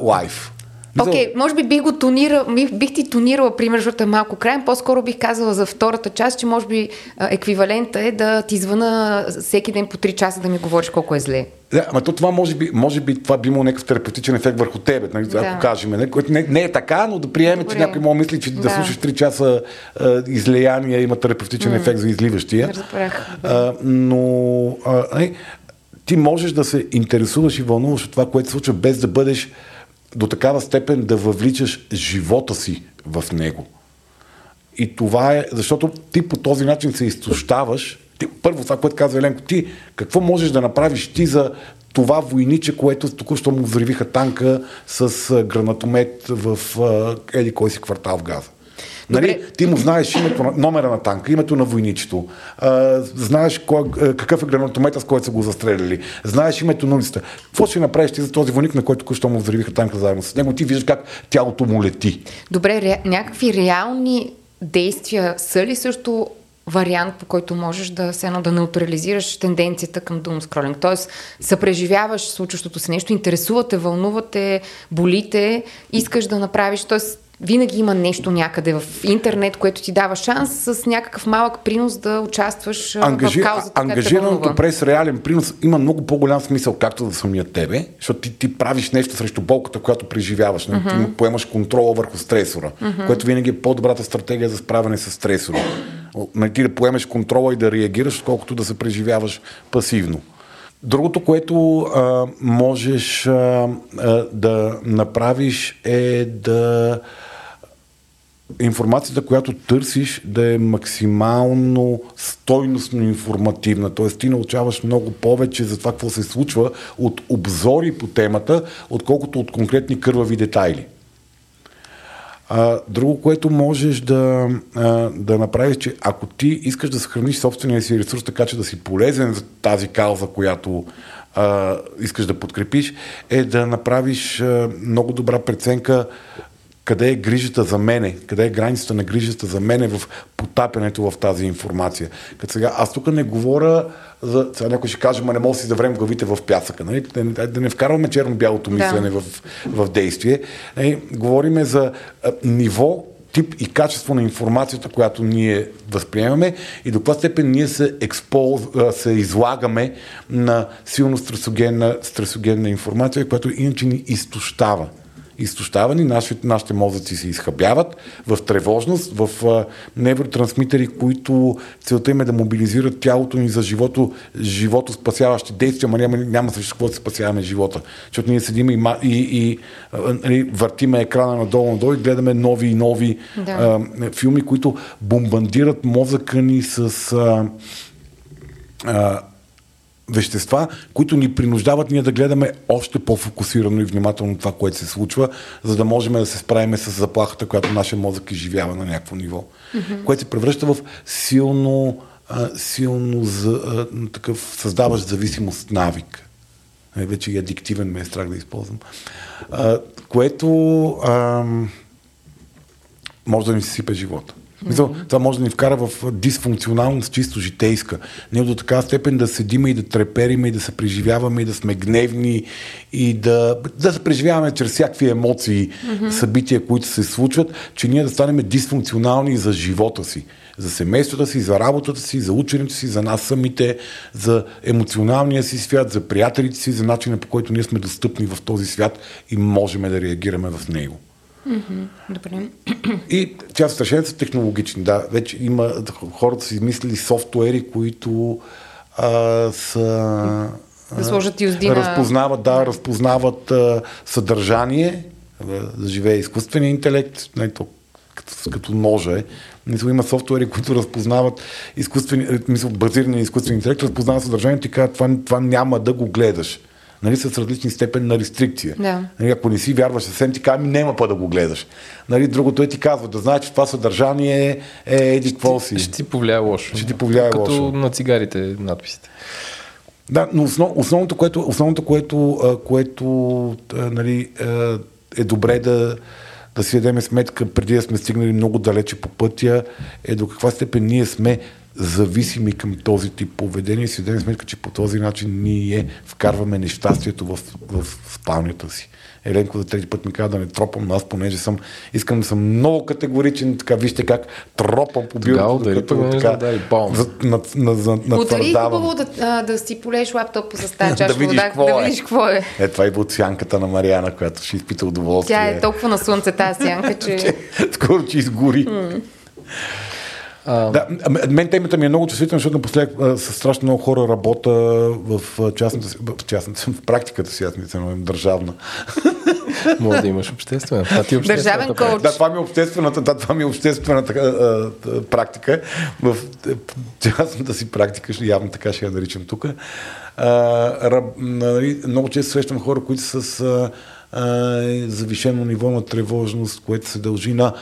лайв. Окей, okay, може би бих го тонирал, бих, бих ти тонирала, пример, защото е малко крайен. По-скоро бих казала за втората част, че може би еквивалента е да ти звъна всеки ден по 3 часа да ми говориш колко е зле. Да, ама то това може би, може би това би имало някакъв терапевтичен ефект върху тебе, нали, да. ако кажем. Не, което не, не, е така, но да приеме, че някой може мисли, че да, да слушаш 3 часа а, излияния има терапевтичен mm. ефект за изливащия. А, но а, а, ти можеш да се интересуваш и вълнуваш от това, което се случва, без да бъдеш до такава степен да въвличаш живота си в него. И това е, защото ти по този начин се изтощаваш. Ти, първо това, което казва Еленко, ти какво можеш да направиш ти за това войниче, което току-що му взривиха танка с гранатомет в еди кой си квартал в Газа. Нали? Ти му знаеш името, номера на танка, името на войничето, а, знаеш кой, какъв е гранатомета, с който са го застреляли, знаеш името на улицата. Какво ще направиш ти за този войник, на който току-що му взривиха танка заедно с него? Ти виждаш как тялото му лети. Добре, ре, някакви реални действия са ли също вариант, по който можеш да се едно да неутрализираш тенденцията към думскролинг. Тоест, съпреживяваш случващото се нещо, интересувате, вълнувате, болите, искаш да направиш, т.е винаги има нещо някъде в интернет, което ти дава шанс с някакъв малък принос да участваш Ангажи... в каузата. Ангажираното през реален принос има много по-голям смисъл, както за самия тебе, защото ти, ти правиш нещо срещу болката, която преживяваш. Uh-huh. Ти поемаш контрола върху стресора, uh-huh. което винаги е по-добрата стратегия за справяне с стресора. Ти да поемеш контрола и да реагираш, колкото да се преживяваш пасивно. Другото, което а, можеш а, а, да направиш е да информацията, която търсиш, да е максимално стойностно информативна. Т.е. ти научаваш много повече за това какво се случва от обзори по темата, отколкото от конкретни кървави детайли. А, друго, което можеш да, а, да направиш, че ако ти искаш да съхраниш собствения си ресурс така, че да си полезен за тази кауза, която а, искаш да подкрепиш, е да направиш а, много добра преценка къде е грижата за мене, къде е границата на грижата за мене в потапянето в тази информация. Като сега, аз тук не говоря за... Сега някой ще каже, ма не мога да си заврем главите в пясъка. Нали? Да, не, да не вкарваме черно-бялото мислене да. в, в действие. Нали? Говориме за а, ниво тип и качество на информацията, която ние възприемаме и до каква степен ние се, експоз, се излагаме на силно стресогенна, стресогенна информация, която иначе ни изтощава изтощавани, нашите, нашите мозъци се изхъбяват в тревожност, в а, невротрансмитери, които целта им е да мобилизират тялото ни за живото, живото спасяващи действия, ама няма, няма също какво да спасяваме живота. Защото ние седим и, и, и и въртиме екрана надолу-надолу и гледаме нови и нови да. а, филми, които бомбандират мозъка ни с а, а, вещества, които ни принуждават ние да гледаме още по-фокусирано и внимателно това, което се случва, за да можем да се справим с заплахата, която нашия мозък изживява на някакво ниво. Mm-hmm. Което се превръща в силно, а, силно за, а, такъв създаващ зависимост навик. Е, вече и адиктивен ме е страх да използвам. А, което а, може да ни се сипе живота. Мисъл, това може да ни вкара в дисфункционалност чисто житейска. Не до така степен да седиме и да трепериме и да се преживяваме и да сме гневни и да, да се преживяваме чрез всякакви емоции, mm-hmm. събития, които се случват, че ние да станем дисфункционални за живота си за семействата си, за работата си, за ученето си, за нас самите, за емоционалния си свят, за приятелите си, за начина по който ние сме достъпни в този свят и можем да реагираме в него. Mm-hmm. Добре. И тя страшенно са технологични. Да, вече има хората са измислили софтуери, които а, са да сложат юздина. Разпознават, да, разпознават а, съдържание, да живее изкуствения интелект, не то като, като ножа е. Мисля, има софтуери, които разпознават изкуствени, мисля, базирани на изкуствен интелект, разпознават съдържанието и казват, това, това няма да го гледаш нали, с различни степен на рестрикция. Да. Нали, ако не си вярваш съвсем, ти казва, няма па да го гледаш. Нали, другото е ти казва, да знаеш, че това съдържание е, е еди какво си. Ще ти повлияе лошо. Ще ти повлияе Като лошо. на цигарите надписите. Да, но основ, основното, което, основното, което, което нали, е добре да, да си дадем сметка, преди да сме стигнали много далече по пътя, е до каква степен ние сме зависими към този тип поведение и си дадем сметка, че по този начин ние вкарваме нещастието в, в спалнята си. Еленко за трети път ми каза да не тропам, но аз понеже съм, искам да съм много категоричен, така вижте как тропам по билото, докато така, да, за, на, на, на, на Утре е хубаво да, а, да си полеш лаптопа с тази чаша да видиш, вода, какво да е. видиш какво е. Е, това е от сянката на Мариана, която ще изпита удоволствие. Тя е толкова на слънце тази сянка, че... Скоро, че изгори. А... Да, мен темата ми е много чувствителна, защото напоследък с страшно много хора работа в частната, в частната, в практиката си, аз не съм държавна. Може да имаш обществена. Това ти е Държавен коуч. Да, това ми е обществената, да, това ми е обществената а, а, практика. В частната си практика, явно така ще я наричам тук. Нали, много често срещам хора, които са с а, а, завишено ниво на тревожност, което се дължи на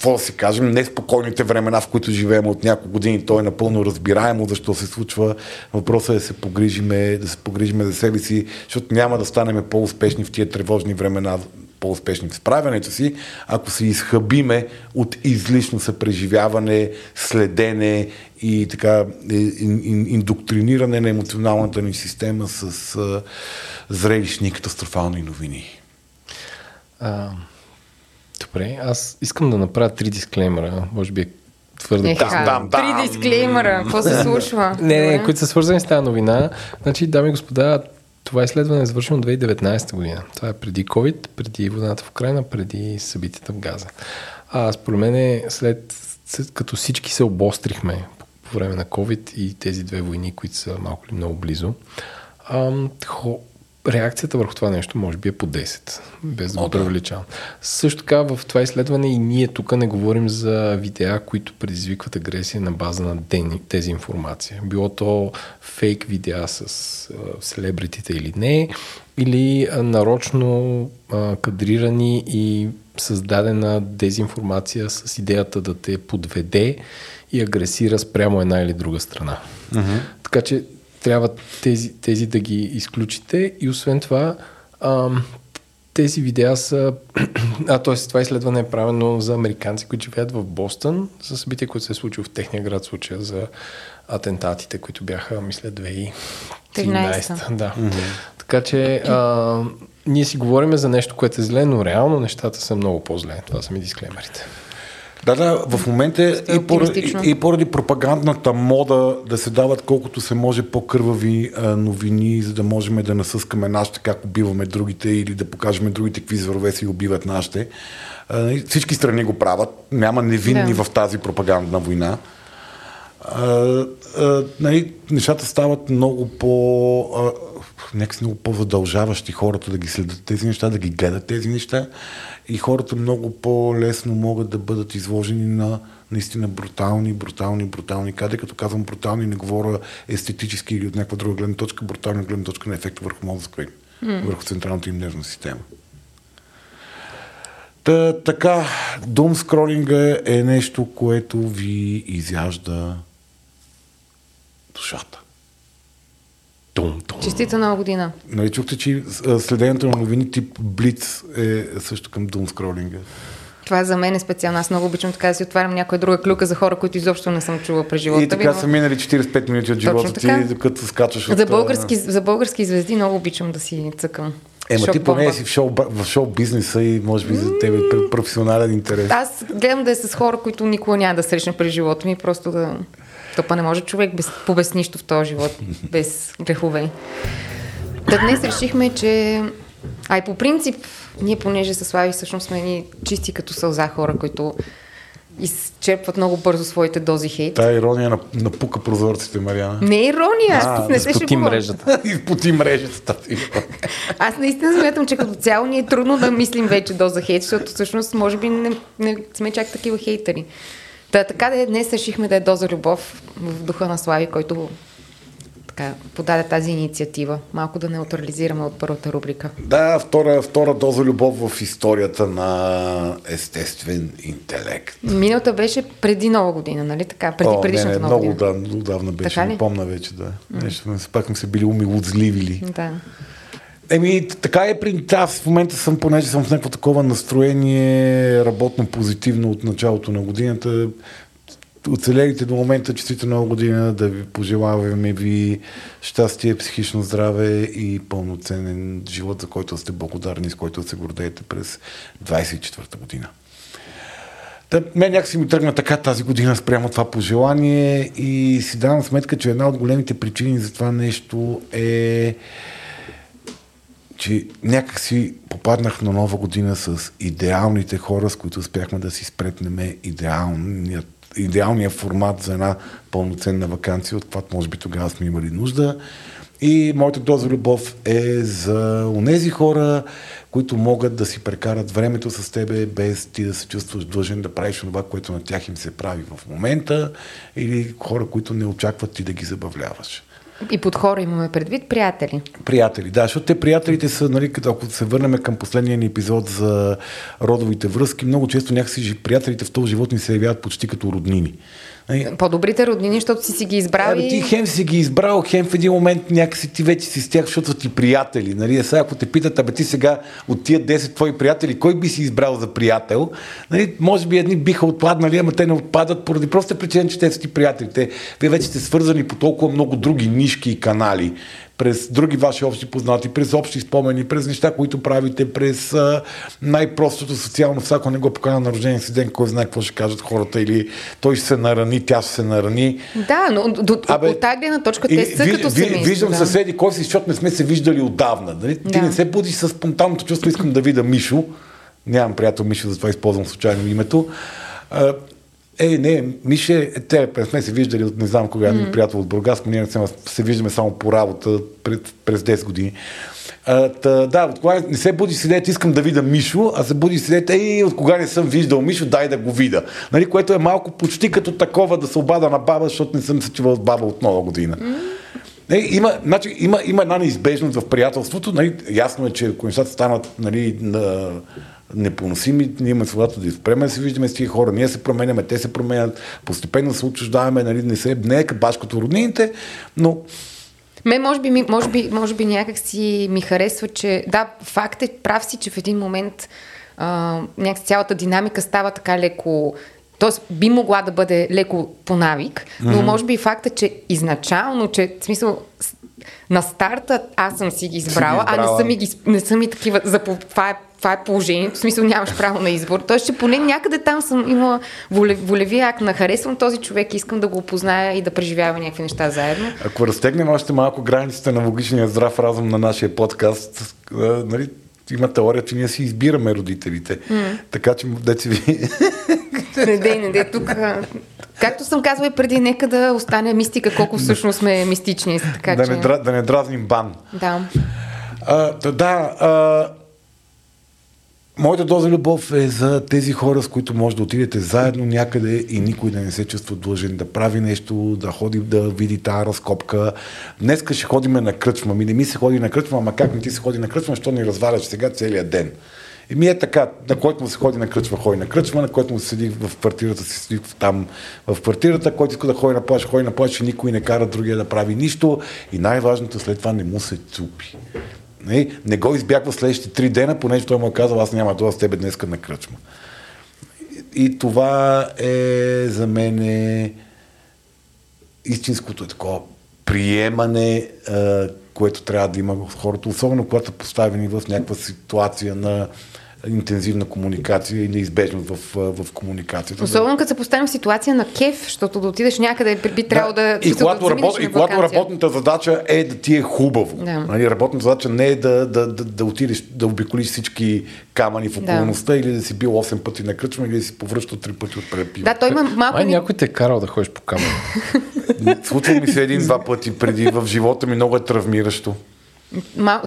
какво да си кажем, неспокойните времена, в които живеем от няколко години, то е напълно разбираемо защо се случва. Въпросът е да се погрижиме, да се погрижиме за себе си, защото няма да станем по-успешни в тия тревожни времена, по-успешни в справянето си, ако се изхъбиме от излишно съпреживяване, следене и така индоктриниране на емоционалната ни система с зрелищни катастрофални новини. А, Добре, аз искам да направя три дисклеймера. Може би е твърде. Е, там, там, там. Три дисклеймера. Какво се случва? не, не, които са свързани с тази новина. Значи, дами и господа, това изследване е завършено 2019 година. Това е преди COVID, преди войната в Украина, преди събитията в Газа. А според мен, след, след като всички се обострихме по, по време на COVID и тези две войни, които са малко или много близо, ам, хо, реакцията върху това нещо може би е по 10, без да го превеличавам. Също така в това изследване и ние тук не говорим за видеа, които предизвикват агресия на база на тези информация. Било то фейк видеа с селебритите или не, или а, нарочно а, кадрирани и създадена дезинформация с идеята да те подведе и агресира спрямо една или друга страна. Uh-huh. Така че трябва тези, тези да ги изключите и освен това ам, тези видеа са... А, т.е. това изследване е правено за американци, които живеят в Бостън, за събитие, което се е случило в техния град, случая за атентатите, които бяха, мисля, 2013. Да. Mm-hmm. Така че а, ние си говорим за нещо, което е зле, но реално нещата са много по-зле. Това са ми дисклеймерите. Да, да, в момента Доста и поради, и поради пропагандната мода да се дават колкото се може по-кървави а, новини, за да можем да насъскаме нашите, как убиваме другите или да покажем другите какви зверове си убиват нашите. А, и всички страни го правят. Няма невинни Да. в тази пропагандна война. А, а, нали, нещата стават много по... А, някакси много по-задължаващи хората да ги следят тези неща, да ги гледат тези неща и хората много по-лесно могат да бъдат изложени на наистина брутални, брутални, брутални кадри. Като казвам брутални, не говоря естетически или от някаква друга гледна точка, брутална гледна точка на ефекта върху мозъка им, върху централната им нервна система. Та, така, дум скролинга е нещо, което ви изяжда душата. Тум, тум. Честита нова година. Нали чухте, че следенето на новини тип Блиц е също към дум скролинга? Това за мен е специално. Аз много обичам така да си отварям някоя друга клюка за хора, които изобщо не съм чула през живота И така са минали 45 минути от живота ти, докато скачаш от... За български, за български звезди много обичам да си цъкам. Ема ти поне си в шоу, в шоу бизнеса и може би за тебе е професионален интерес. Аз гледам да е с хора, които никога няма да срещна през живота ми, просто да... То па не може човек без, по без нищо в този живот, без грехове. Та днес решихме, че... Ай, по принцип, ние понеже с Слави всъщност сме ни чисти като сълза хора, които изчерпват много бързо своите дози хейт. Тая ирония напука прозорците, Мариана. Не е ирония, А, аз не се шегувам. мрежата. И поти мрежата. Аз наистина смятам, че като цяло ни е трудно да мислим вече доза хейт, защото всъщност може би не, не сме чак такива хейтери. Та, така да е, днес решихме да е доза любов в духа на Слави, който така, подаде тази инициатива. Малко да неутрализираме от първата рубрика. Да, втора, втора доза любов в историята на естествен интелект. Миналата беше преди нова година, нали така? Преди О, не, предишната не, нова много година. да, отдавна беше, Така не помна вече, да. Нещо, пак сме се били умилозливили. Да. Еми, така е при аз в момента съм, понеже съм в някакво такова настроение, работно позитивно от началото на годината. Оцелелите до момента, честита нова година, да ви пожелаваме ви щастие, психично здраве и пълноценен живот, за който сте благодарни, с който се гордеете през 24-та година. Та, мен някакси ми тръгна така тази година спрямо това пожелание и си давам сметка, че една от големите причини за това нещо е че някак си попаднах на нова година с идеалните хора, с които успяхме да си спретнем идеалният, идеалния формат за една пълноценна вакансия, от каквато може би тогава сме имали нужда. И моята доза любов е за онези хора, които могат да си прекарат времето с тебе, без ти да се чувстваш длъжен да правиш това, което на тях им се прави в момента, или хора, които не очакват ти да ги забавляваш. И под хора имаме предвид приятели. Приятели, да, защото те приятелите са, нали, ако се върнем към последния ни епизод за родовите връзки, много често някакси приятелите в този живот ни се явяват почти като роднини. Нали, По-добрите роднини, защото си си ги избрал Абе, ти хем си ги избрал, хем в един момент някакси ти вече си с тях, защото ти приятели. Нали? А сега, ако те питат, абе ти сега от тия 10 твои приятели, кой би си избрал за приятел? Нали? Може би едни биха отпаднали, ама те не отпадат поради проста причина, че те са ти приятели. Те, вие вече сте свързани по толкова много други нишки и канали през други ваши общи познати, през общи спомени, през неща, които правите, през а, най-простото социално, всяко не го покана на рождения си ден, кой знае какво ще кажат хората, или той ще се нарани, тя ще се нарани. Да, но до, Абе, от тази гледна точка те са ви- като семейство. Виждам да. съседи, кой си, защото не сме се виждали отдавна. Ти Да. не се будиш с спонтанното чувство, искам да видя Мишо. Нямам приятел Мишо, затова използвам случайно името. Е, не, Мише, е, те не сме се виждали от не знам кога, mm. приятел от Бургас, ние не сме, се виждаме само по работа през, през 10 години. А, та, да, от кога не се буди с идеята, искам да видя Мишо, а се буди с идеята, ей, от кога не съм виждал Мишо, дай да го видя. Нали, което е малко почти като такова да се обада на баба, защото не съм се чувал с баба от нова година. Не, има, значи, има, има една неизбежност в приятелството. Нали, ясно е, че ако нещата станат нали, на, непоносими, ние имаме свободата да изпреме се виждаме с тия хора. Ние се променяме, те се променят, постепенно се отчуждаваме, нали, не, се, не е баш като роднините, но Ме, може би, може би, може би някак си ми харесва, че да, факт е, прав си, че в един момент а, някак цялата динамика става така леко Тоест би могла да бъде леко по навик, но mm-hmm. може би факта, че изначално, че в смисъл на старта аз съм си ги избрала, избрала. а не са ми, ги, не са ми такива, за, това, е, това е положението, в смисъл нямаш право на избор. Тоест, че поне някъде там съм имала воле, волевия акт на харесвам този човек, искам да го опозная и да преживява някакви неща заедно. Ако разтегнем още малко границите на логичния здрав разум на нашия подкаст, нали, има теория, че ние си избираме родителите. Mm. Така че, деца ви... Не дей, не дей, тук. Както съм казвала и преди, нека да остане мистика, колко всъщност сме мистични. Така, да, че... не, да не дразним бан. Да. А, да а, моята доза любов е за тези хора, с които може да отидете заедно някъде и никой да не се чувства длъжен да прави нещо, да ходи да види тази разкопка. Днеска ще ходиме на кръчма. Ми не ми се ходи на кръчма, ама как не ти се ходи на кръчма, що ни разваляш сега целият ден. И ми е така, на който му се ходи на кръчма, ходи на кръчма, на който му се седи в квартирата, си седи там в квартирата, който иска да ходи на плаж, ходи на плаж, никой не кара другия да прави нищо и най-важното след това не му се цупи. Не, не го избягва следващите три дена, понеже той му е казал, аз няма това с тебе днеска на кръчма. И, това е за мен е истинското е такова приемане, което трябва да има в хората, особено когато са поставени в някаква ситуация на интензивна комуникация и неизбежност в, в комуникацията. Особено като се поставим в ситуация на кеф, защото да отидеш някъде би, трябвало да... И да когато, заминеш работ, и когато работната задача е да ти е хубаво. Да. Нали, работната задача не е да, да, да, да отидеш да обиколиш всички камъни в околността или да си бил 8 пъти на кръчма или да си повръщал 3 пъти от препива. Да, той има малко... Ай, някой те е карал да ходиш по камера. Случва ми се един-два пъти преди в живота ми, много е травмиращо.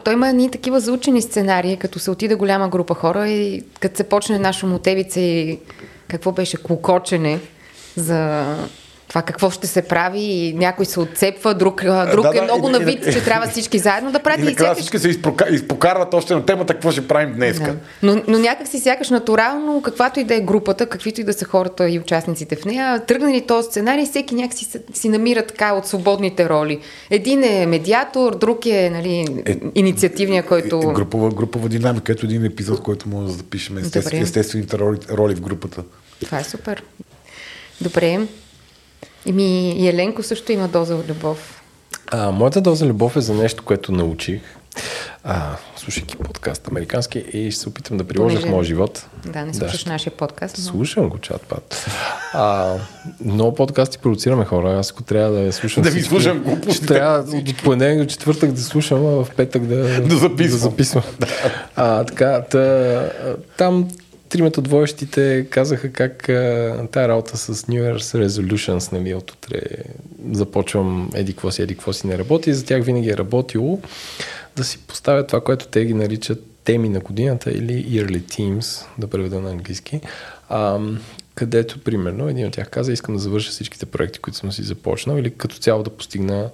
Той има ни такива заучени сценарии, като се отиде голяма група хора и като се почне наша мотевица и какво беше клокочене за това какво ще се прави и някой се отцепва, друг, друг Да, е да, много и- навид, и- че трябва всички заедно да И правят и, накрая сякаш... всички се изпока- изпокарват още на темата, какво ще правим днес. Да. Но, но някак си сякаш натурално, каквато и да е групата, каквито и да са хората и участниците в нея, тръгнали този сценарий, всеки някак си, си намира така от свободните роли. Един е медиатор, друг е, нали, Е, инициативния, който... Групова, групова динамика, ето един епизод, който може да запишем естествен, естествените роли, роли в групата. Това е супер. Добре. Еми, и Еленко също има доза любов. А, моята доза любов е за нещо, което научих, а, слушайки подкаст американски и ще се опитам да приложа Понеже- в моя живот. Да, не слушаш нашия подкаст. Но... Слушам го, чат-пат. А, много подкасти продуцираме хора. Аз ако трябва да слушам Да ви всички, слушам глупости. Ще трябва от понеделник до четвъртък да слушам, а в петък да, Да записвам. Да записвам. А, така, та, там тримата двоещите казаха как тая работа с New Year's Resolutions, нали, от утре започвам еди какво си, еди какво си не работи. За тях винаги е работило да си поставят това, което те ги наричат теми на годината или yearly themes, да преведа на английски, а, където, примерно, един от тях каза, искам да завърша всичките проекти, които съм си започнал или като цяло да постигна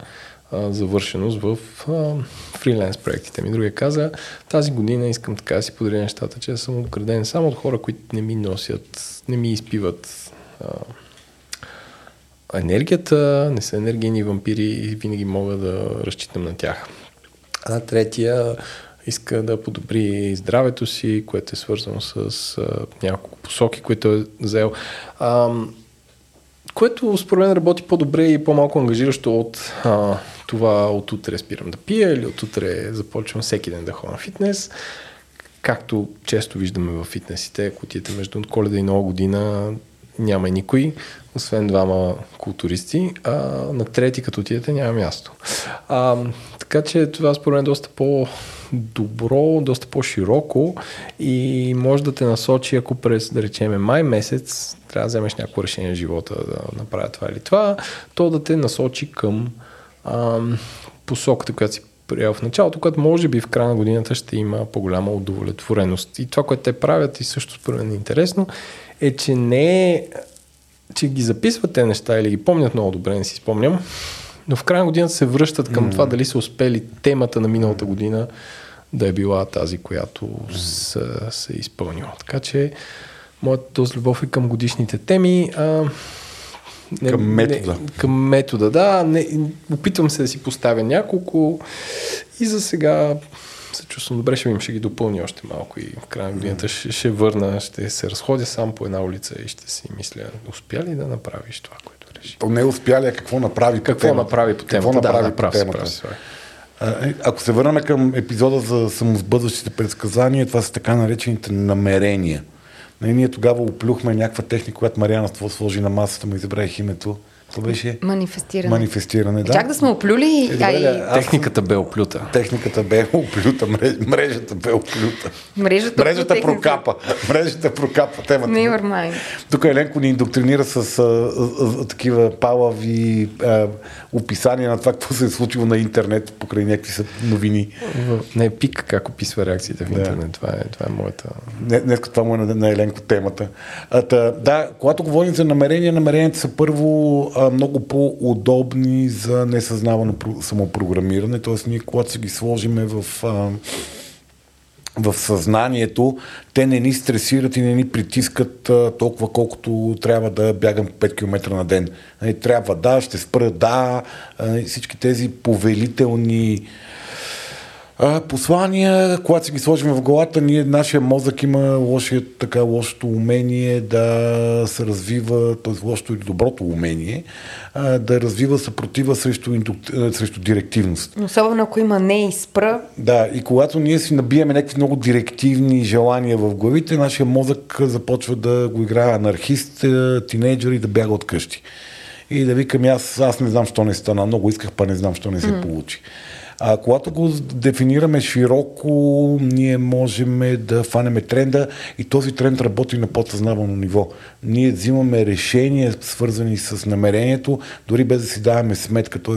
завършеност в а, фриленс проектите ми. Другия каза, тази година искам така да си подаря нещата, че съм обграден само от хора, които не ми носят, не ми изпиват а, енергията, не са енергийни вампири и винаги мога да разчитам на тях. А третия иска да подобри здравето си, което е свързано с а, няколко посоки, които е взел. А, което според мен работи по-добре и по-малко ангажиращо от а, това от утре спирам да пия или от утре започвам всеки ден да ходя на фитнес. Както често виждаме в фитнесите, кутията между коледа и нова година няма никой, освен двама културисти, а на трети като отидете няма място. А, така че това според мен е доста по-добро, доста по-широко и може да те насочи, ако през, да речеме, май месец трябва да вземеш някакво решение в живота да направя това или това, то да те насочи към ам, посоката, която си приел в началото, което може би в края на годината ще има по-голяма удовлетвореност. И това, което те правят и също според мен е интересно, е, че не е, че ги записват те неща или ги помнят много добре, не си спомням, но в края на годината се връщат към mm. това дали са успели темата на миналата година да е била тази, която са се изпълнила. Така че моята доза любов е към годишните теми. А, не, към метода. Не, към метода, да. Не, опитвам се да си поставя няколко и за сега се чувствам добре, ще им ще ги допълня още малко и в края на годината ще, ще върна, ще се разходя сам по една улица и ще си мисля, успя ли да направиш това, което реши? То не е успя ли, а какво направи какво по темата? направи по темата? Какво направи да, по темата? Прав, прав. А, е, Ако се върнем към епизода за самосбъдващите предсказания, това са така наречените намерения. Нали, Ние тогава оплюхме някаква техника, която Мариана сложи на масата, му забравих името. Това беше Манифестиране. манифестиране. Да. Чак да сме оплюли, Е, добре, а и да. Техниката бе оплюта. Техниката бе оплюта, мре- мрежата бе оплюта. мрежата, Мрежата техника. прокапа. Мрежата прокапа темата. Never mind. Тук Еленко ни индоктринира с а, а, а, такива палави а, описания на това, какво се е случило на интернет покрай някакви са новини. Не, пик как описва реакциите в интернет. Това е, това е моята... Не- Днес това му е на, на Еленко темата. А, та, да, когато говорим за намерения, намеренията са първо много по-удобни за несъзнавано про- самопрограмиране. Тоест ние, когато се ги сложиме в... А, в съзнанието, те не ни стресират и не ни притискат а, толкова, колкото трябва да бягам 5 км на ден. Нали, трябва да, ще спра да, а, всички тези повелителни а, послания, когато си ги сложим в главата, ние, нашия мозък има лошия, така, лошото умение да се развива, т.е. лошото или доброто умение, а, да развива съпротива срещу, срещу директивност. Особено ако има не и спра, Да, и когато ние си набиеме някакви много директивни желания в главите, нашия мозък започва да го играе анархист, тинейджър и да бяга от къщи. И да викам, аз, аз не знам, що не стана, много исках, па не знам, що не се mm. получи. А когато го дефинираме широко, ние можем да фанеме тренда и този тренд работи на подсъзнавано ниво. Ние взимаме решения, свързани с намерението, дори без да си даваме сметка. Т.е.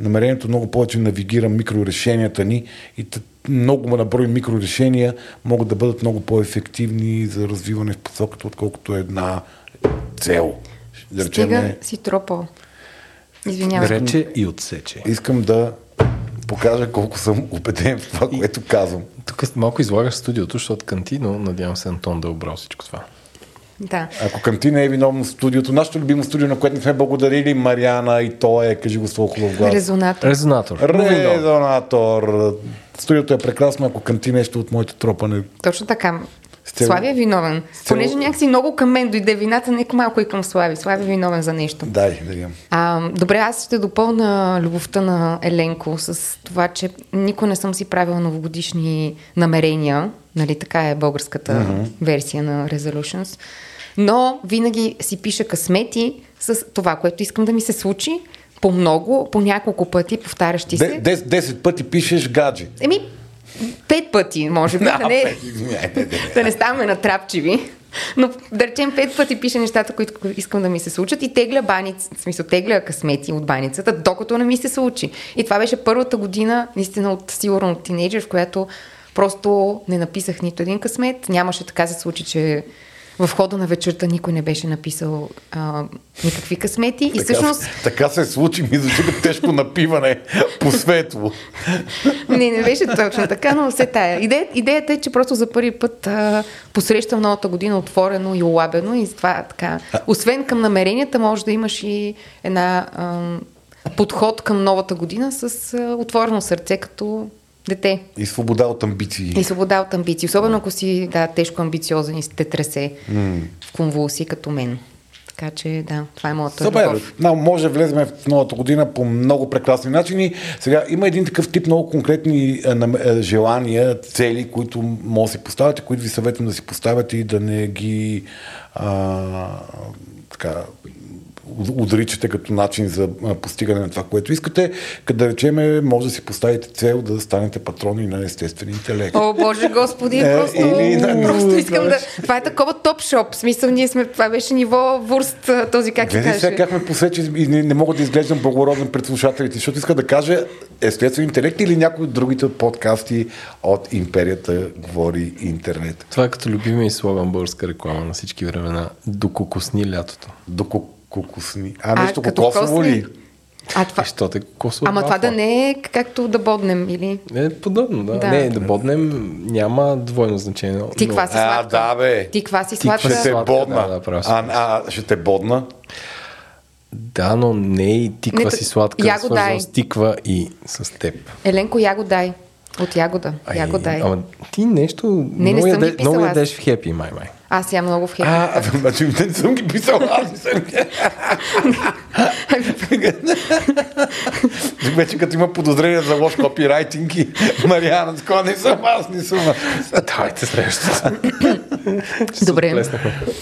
намерението много повече навигира микрорешенията ни и много на брой микрорешения могат да бъдат много по-ефективни за развиване в посоката, отколкото една цел. Да стига речем, си тропал. Извинявай. Рече и отсече. искам да покажа колко съм убеден в това, което казвам. Тук малко излагаш студиото, защото канти, но надявам се Антон да е обрал всичко това. Да. Ако Кантина е виновно в студиото, нашето любимо студио, на което не сме благодарили, Мариана и то е, кажи го с толкова хубав глас. Резонатор. Резонатор. Резонатор. Студиото е прекрасно, ако Канти нещо от моите тропане. Точно така. Цел- Слави е виновен. цел- Понеже някакси много към мен дойде вината, нека малко и към Слави. Слави е виновен за нещо. Дай, да имам. А, добре, аз ще допълна любовта на Еленко с това, че никой не съм си правила новогодишни намерения. Нали, така е българската mm-hmm. версия на Resolutions. Но винаги си пиша късмети с това, което искам да ми се случи. По много, по няколко пъти, повтарящи се. Де- дес- Десет пъти пишеш гаджи. Еми, пет пъти, може би. да, не, пет, извиняйте, да. да не ставаме натрапчиви. Но да речем пет пъти пиша нещата, които искам да ми се случат и тегля баница, в смисъл тегля късмети от баницата, докато не ми се случи. И това беше първата година, наистина от сигурно от тинейджър, в която просто не написах нито един късмет. Нямаше така се случи, че в хода на вечерта никой не беше написал а, никакви късмети. И Така, всъщност така се случи, ми звучи като тежко напиване по светло. Не, не беше точно така, но все тая. Идея, идеята е, че просто за първи път а, посрещам новата година отворено и олабено и това така. Освен към намеренията, може да имаш и една а, подход към новата година с а, отворено сърце като дете. И свобода от амбиции. И свобода от амбиции. Особено ако си да, тежко амбициозен и те тресе mm. в конвулсии като мен. Така че да, това е моята Супер. любов. Може да влезем в новата година по много прекрасни начини. Сега има един такъв тип много конкретни е, нам- е, желания, цели, които може да си поставяте, които ви съветвам да си поставяте и да не ги а, така, отричате като начин за постигане на това, което искате. Като да речеме, може да си поставите цел да станете патрони на естествен интелект. О, Боже Господи, Е, просто, или на- просто искам да... Това е такова топ-шоп. Смисъл, ние сме... Това беше ниво вурст, този как се Гледай сега каже. как ме посечи и не, не мога да изглеждам благороден пред слушателите, защото иска да кажа естествен интелект или някои от другите подкасти от империята говори интернет. Това е като любимия и слоган българска реклама на всички времена. Дококосни лятото. До кукусни. А, нещо кокосово ли? А, това... Що те кокосова Ама това да не е както да боднем, или... Е подобно, да. Да. Не, да боднем няма двойно значение. но- Ти каква си А, сладка? да, бе. Ти каква си Ти каква сладка? Ще те бодна. да, да, а, а, ще те бодна. Да, но не и тиква Не, си сладка, я го дай. свързан с тиква и с теб. Еленко, я го дай. От ягода. Я го дай. Ама ти нещо не много, съм ги яде, писала много аз. ядеш в хепи, май май. Аз ям много в хепи. А, значи не съм ги писал, аз не съм ги. Вече като има подозрение за лош копирайтинг и Мариана, такова не съм аз, не съм аз. Давайте следващото. Добре.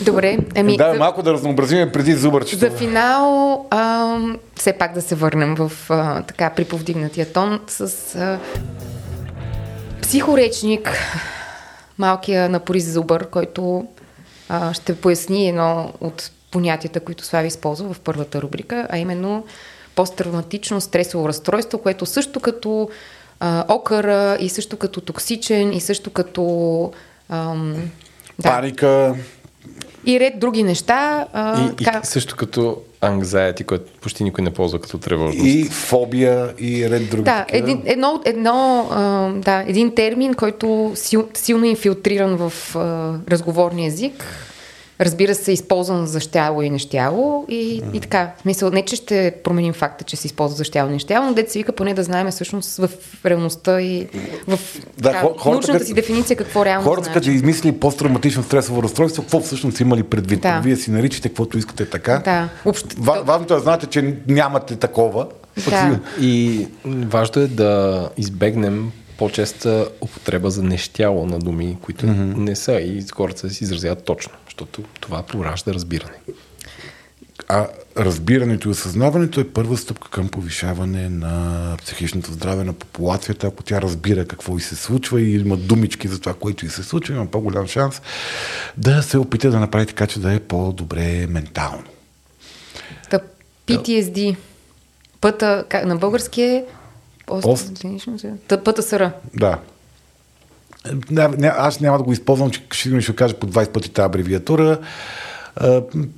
Добре. Ами, Да, за, малко да разнообразиме преди зубърчето. за финал, а, все пак да се върнем в а, така при повдигнатия тон с а, психоречник, малкия напориз зубър, който а, ще поясни едно от понятията, които Слави използва в първата рубрика, а именно посттравматично стресово разстройство, което също като а, окъра и също като токсичен и също като ам, да, Паника. И ред други неща. А, И, така, и също като anxiety, което почти никой не ползва като тревожност. И фобия, и ред други. да, такива. един, едно, едно, а, да, един термин, който сил, силно е инфилтриран в а, разговорния език. Разбира се, използван за щяло и нещяло. И, и така, в смисъл, не че ще променим факта, че се използва за щяло и нещяло, но дете се вика поне да знаем всъщност в реалността и в Да, така, хората, научната като- си дефиниция какво реално Хората, значи. като измисли посттравматично стресово разстройство, какво всъщност са имали предвид? Да. Вие си наричате каквото искате така. Да, общо, Ва- Важното е да знаете, че нямате такова. Да. И важно е да избегнем по-честа употреба за нещяло на думи, които mm-hmm. не са и хората се изразяват точно, защото това поражда разбиране. А разбирането и осъзнаването е първа стъпка към повишаване на психичното здраве на популацията. Ако тя разбира какво и се случва и има думички за това, което и се случва, има по-голям шанс да се опита да направи така, че да е по-добре ментално. Та, PTSD. Пъта, как, на български е Пост. Та, ПТСР. Да. Не, не, аз няма да го използвам, че ще, ще кажа по 20 пъти тази абревиатура.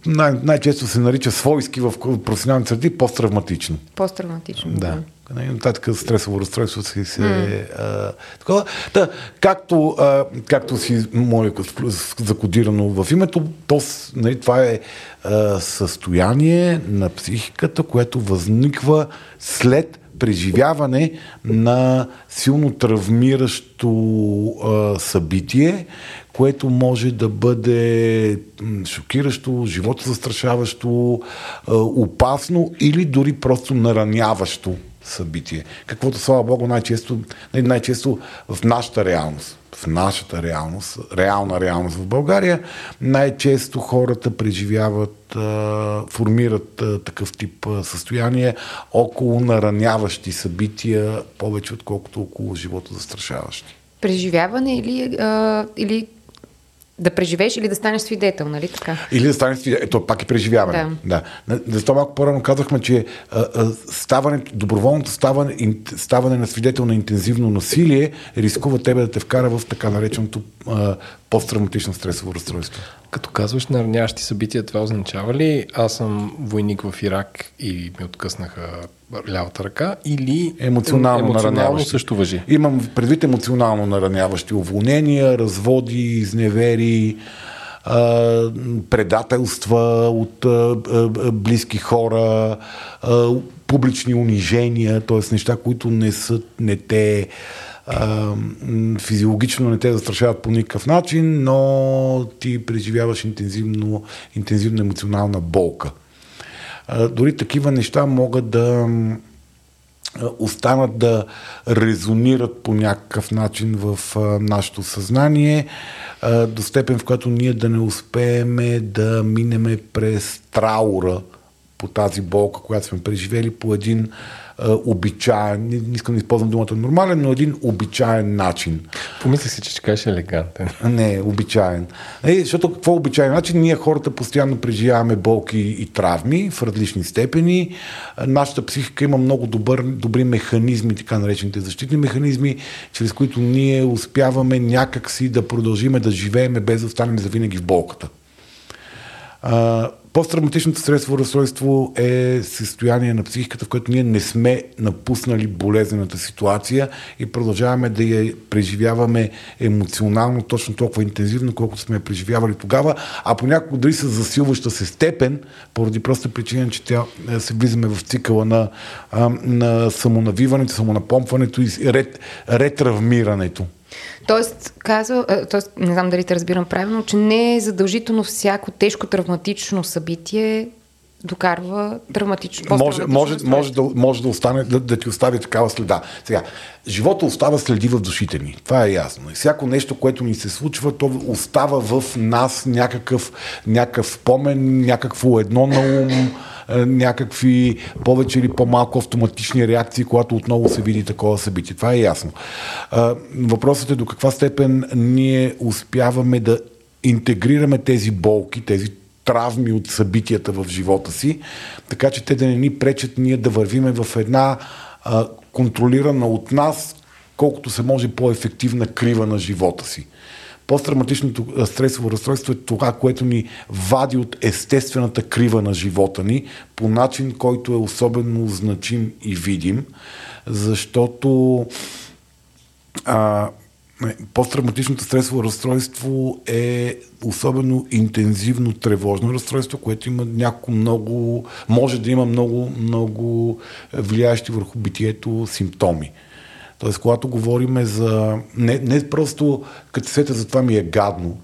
Най- най-често се нарича свойски в професионални среди посттравматично. Посттравматично. Да. Нали, Нататък стресово разстройство си се... Mm. А, такова. Да, както, а, както си моля закодирано в името, то, нали, това е а, състояние на психиката, което възниква след преживяване на силно травмиращо а, събитие, което може да бъде шокиращо, живото застрашаващо, а, опасно или дори просто нараняващо събитие. Каквото, слава Богу, най-често, най- най-често в нашата реалност, в нашата реалност, реална реалност в България, най-често хората преживяват, формират такъв тип състояние около нараняващи събития, повече отколкото около живото застрашаващи. Преживяване или, а, или да преживееш или да станеш свидетел, нали така? Или да стане свидетел. Ето, пак е преживяване. Да. да. Защо малко по-рано казахме, че а, а, ставането, доброволното ставане, ин, ставане на свидетел на интензивно насилие рискува тебе да те вкара в така нареченото а, посттравматично стресово разстройство. Като казваш наранящи събития, това означава ли аз съм войник в Ирак и ми откъснаха лявата ръка или Емоционално, емоционално нараняващи. също въжи? Имам предвид емоционално нараняващи уволнения, разводи, изневери, предателства от близки хора, публични унижения, т.е. неща, които не са, не те физиологично не те застрашават по никакъв начин, но ти преживяваш интензивно, интензивна емоционална болка. Дори такива неща могат да останат да резонират по някакъв начин в нашето съзнание, до степен в която ние да не успеем да минеме през траура по тази болка, която сме преживели по един обичаен, не, искам да използвам думата нормален, но един обичаен начин. Помислих си, че ще кажеш елегантен. Не, обичаен. Е, защото какво е обичаен? Значи ние хората постоянно преживяваме болки и травми в различни степени. Нашата психика има много добър, добри механизми, така наречените защитни механизми, чрез които ние успяваме някакси да продължиме да живееме без да останем завинаги в болката. А, Посттравматичното стресово разстройство е състояние на психиката, в което ние не сме напуснали болезнената ситуация и продължаваме да я преживяваме емоционално точно толкова интензивно, колкото сме я преживявали тогава, а понякога дори с засилваща се степен, поради проста причина, че тя е, се влизаме в цикъла на, на самонавиването, самонапомпването и ред. Тоест, казва, а, тоест, не знам дали те разбирам правилно, че не е задължително всяко тежко травматично събитие докарва драматично. Може, може, може, да, може да, остане, да, да ти остави такава следа. Сега, живота остава следи в душите ни. Това е ясно. И всяко нещо, което ни се случва, то остава в нас някакъв, някакъв спомен, някакво едно на ум, е, някакви повече или по-малко автоматични реакции, когато отново се види такова събитие. Това е ясно. А, Въпросът е до каква степен ние успяваме да интегрираме тези болки, тези травми от събитията в живота си, така че те да не ни пречат ние да вървиме в една а, контролирана от нас, колкото се може по-ефективна крива на живота си. Посттравматичното стресово разстройство е това, което ни вади от естествената крива на живота ни по начин, който е особено значим и видим, защото а, посттравматичното стресово разстройство е особено интензивно тревожно разстройство, което има няколко много, може да има много, много влияещи върху битието симптоми. Тоест, когато говорим за... Не, не просто като се сета за това ми е гадно,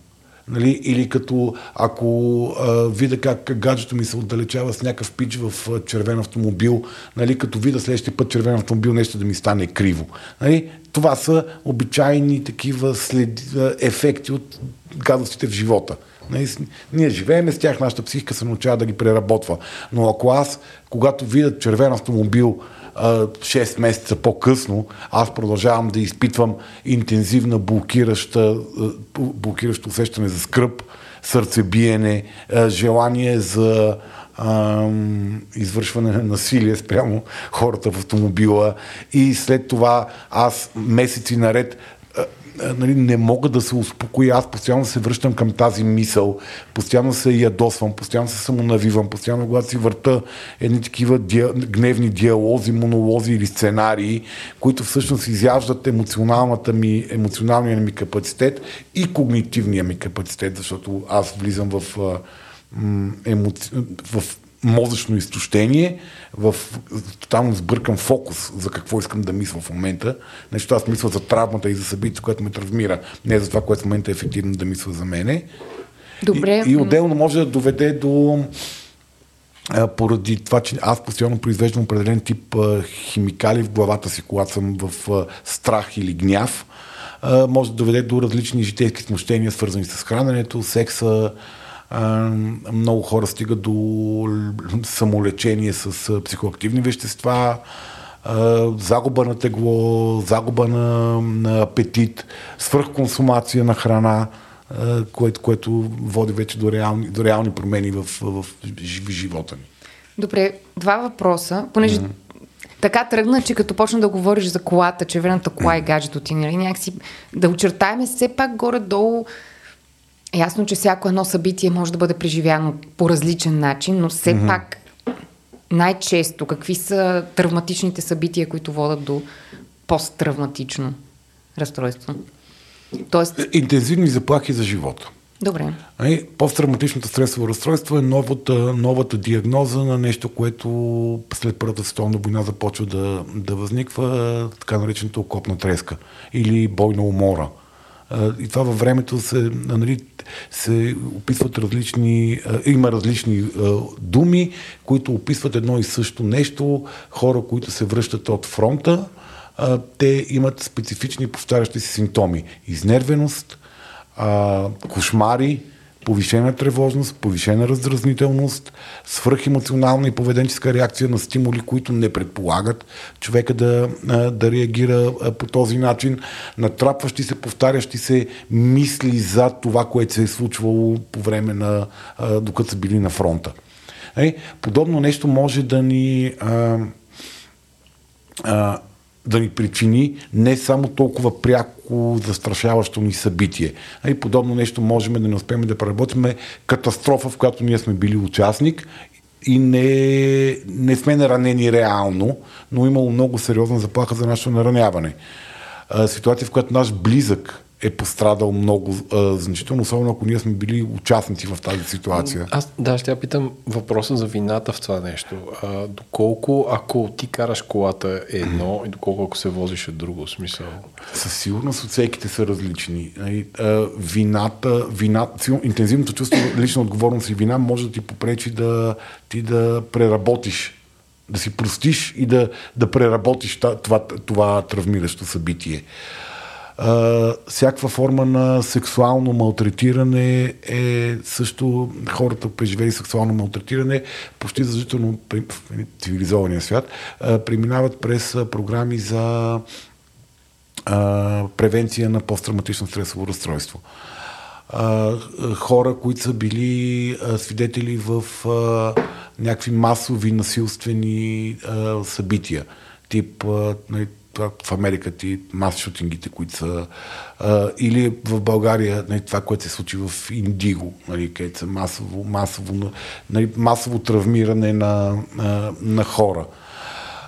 Нали? Или като ако а, видя как гаджето ми се отдалечава с някакъв пич в а, червен автомобил, нали? като видя следващия път червен автомобил, нещо да ми стане криво. Нали? Това са обичайни такива след, ефекти от гадостите в живота. Нали? Ние живееме с тях, нашата психика се научава да ги преработва. Но ако аз, когато видя червен автомобил, 6 месеца по-късно, аз продължавам да изпитвам интензивна блокираща, блокиращо усещане за скръп, сърцебиене, желание за извършване на насилие спрямо хората в автомобила. И след това аз месеци наред нали, не мога да се успокоя. Аз постоянно се връщам към тази мисъл, постоянно се ядосвам, постоянно се самонавивам, постоянно когато си върта едни такива диа, гневни диалози, монолози или сценарии, които всъщност изяждат емоционалната ми, емоционалния ми капацитет и когнитивния ми капацитет, защото аз влизам в, а, в мозъчно изтощение, в тотално сбъркан фокус за какво искам да мисля в момента. Нещо аз мисля за травмата и за събитието, което ме травмира, не за това, което в момента е ефективно да мисля за мене. Добре. И, и отделно може да доведе до поради това, че аз постоянно произвеждам определен тип химикали в главата си, когато съм в страх или гняв, може да доведе до различни житейски смущения, свързани с храненето, секса. А, много хора стигат до самолечение с психоактивни вещества, а, загуба на тегло, загуба на, на апетит, свръхконсумация на храна, а, което, което води вече до реални, до реални промени в, в, в жи- живота ни. Добре, два въпроса, понеже така тръгна, че като почна да говориш за колата, червената кола и гаджето ти, нали, някакси да очертаем все пак горе-долу ясно, че всяко едно събитие може да бъде преживяно по различен начин, но все пак най-често какви са травматичните събития, които водят до посттравматично разстройство? Тоест, Интензивни заплахи за живота. добре. Нали, Посттравматичното стресово разстройство е новата, новата диагноза на нещо, което след Първата световна война започва да, да възниква, така наречената окопна треска или бойна умора. И това във времето се, нали, се описват различни, има различни думи, които описват едно и също нещо. Хора, които се връщат от фронта, те имат специфични повтарящи се симптоми. Изнервеност, кошмари, повишена тревожност, повишена раздразнителност, свръхемоционална и поведенческа реакция на стимули, които не предполагат човека да, да реагира по този начин, натрапващи се, повтарящи се мисли за това, което се е случвало по време на, докато са били на фронта. Подобно нещо може да ни да ни причини не само толкова пряко застрашаващо ни събитие. А и подобно нещо можем да не успеем да преработим катастрофа, в която ние сме били участник и не, не сме наранени реално, но имало много сериозна заплаха за нашето нараняване. А, ситуация, в която наш близък е пострадал много а, значително, особено ако ние сме били участници в тази ситуация. Аз да, ще я питам въпроса за вината в това нещо. А, доколко ако ти караш колата е едно и доколко ако се возиш е друго смисъл? Със сигурност оценките са различни. Нали, а, Вината, вината, интензивното чувство лична отговорност и вина може да ти попречи да ти да преработиш да си простиш и да, да преработиш това, това травмиращо събитие. Всякаква форма на сексуално малтретиране е също хората, преживели сексуално малтретиране, почти задължително в цивилизования свят, преминават през програми за превенция на посттравматично стресово разстройство. Хора, които са били свидетели в някакви масови насилствени събития, тип а, нали, в Америка ти мас шутингите, които са а, или в България нали, това, което се случи в Индиго, нали, където са масово, масово, нали, масово травмиране на, на, на хора.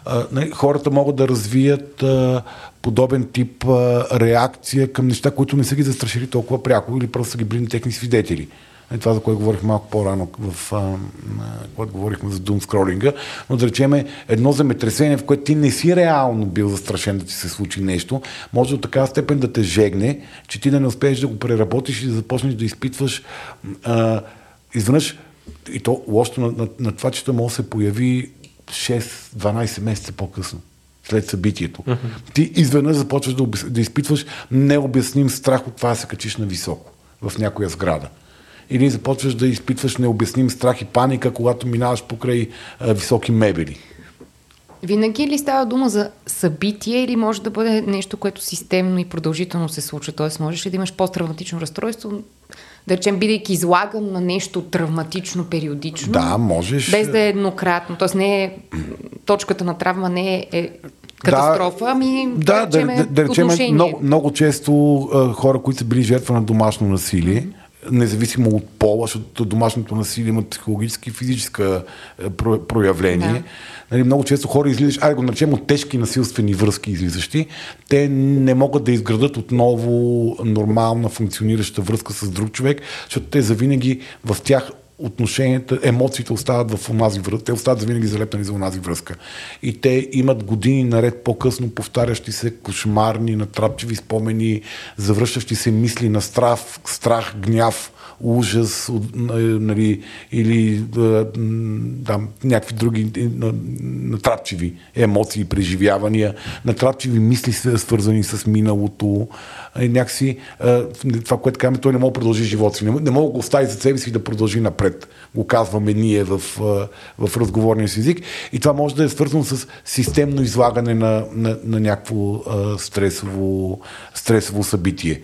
А, нали, хората могат да развият а, подобен тип а, реакция към неща, които не са ги застрашили толкова пряко или просто са ги били техни свидетели. Е това, за което говорих малко по-рано, в, а, когато говорихме за дум скролинга. Но да речем едно земетресение, в което ти не си реално бил застрашен да ти се случи нещо, може до такава степен да те жегне, че ти да не успееш да го преработиш и да започнеш да изпитваш а, изведнъж и то лошото на, на, на това, че то може да се появи 6-12 месеца по-късно след събитието. Uh-huh. Ти изведнъж започваш да, да изпитваш необясним страх от това да се качиш на високо в някоя сграда или започваш да изпитваш необясним страх и паника, когато минаваш покрай а, високи мебели. Винаги ли става дума за събитие или може да бъде нещо, което системно и продължително се случва? Тоест, можеш ли да имаш посттравматично разстройство, да речем, бидейки излаган на нещо травматично периодично? Да, можеш. Без да е еднократно. Тоест, не е, точката на травма не е, е катастрофа, да, ами да, да, да, да речем, много, много често а, хора, които са били жертва на домашно насилие, mm-hmm независимо от пола, защото домашното насилие има психологически и физическа е, проявление. Да. Нали, много често хора излизаш, айде го наречем от тежки насилствени връзки излизащи, те не могат да изградат отново нормална функционираща връзка с друг човек, защото те завинаги в тях отношенията, емоциите остават в онази връзка. Те остават винаги залепнани за онази връзка. И те имат години наред по-късно повтарящи се кошмарни, натрапчиви спомени, завръщащи се мисли на страх, страх, гняв, ужас нали, или да, някакви други натрапчиви емоции, преживявания, натрапчиви мисли, свързани с миналото. Някакси това, което казваме, той не може да продължи живота си. Не, не мога да го остави за себе си да продължи напред. Го казваме ние в, в разговорния си език. И това може да е свързано с системно излагане на, на, на някакво стресово, стресово събитие.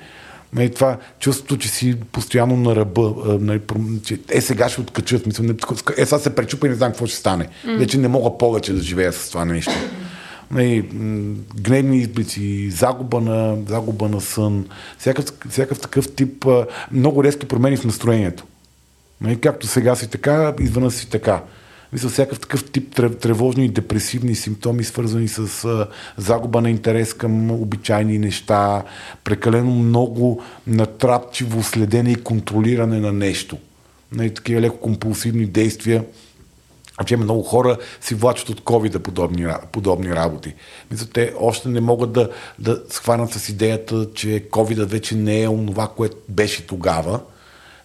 Нали, това чувството, че си постоянно на ръба, нали, че е сега ще откачат, мисля, е сега се пречупа и не знам какво ще стане. Mm. Вече не мога повече да живея с това нещо. Нали, гневни изблици, загуба на, загуба на сън, всякакъв, всякакъв такъв тип, много резки промени в настроението. Нали, както сега си така, извън си така. Мисля, всякакъв такъв тип тревожни и депресивни симптоми, свързани с а, загуба на интерес към обичайни неща, прекалено много натрапчиво следене и контролиране на нещо. Нали, такива леко компулсивни действия. Че много хора си влачат от COVID подобни, подобни работи. Мисля, те още не могат да, да схванат с идеята, че COVID вече не е онова, което беше тогава.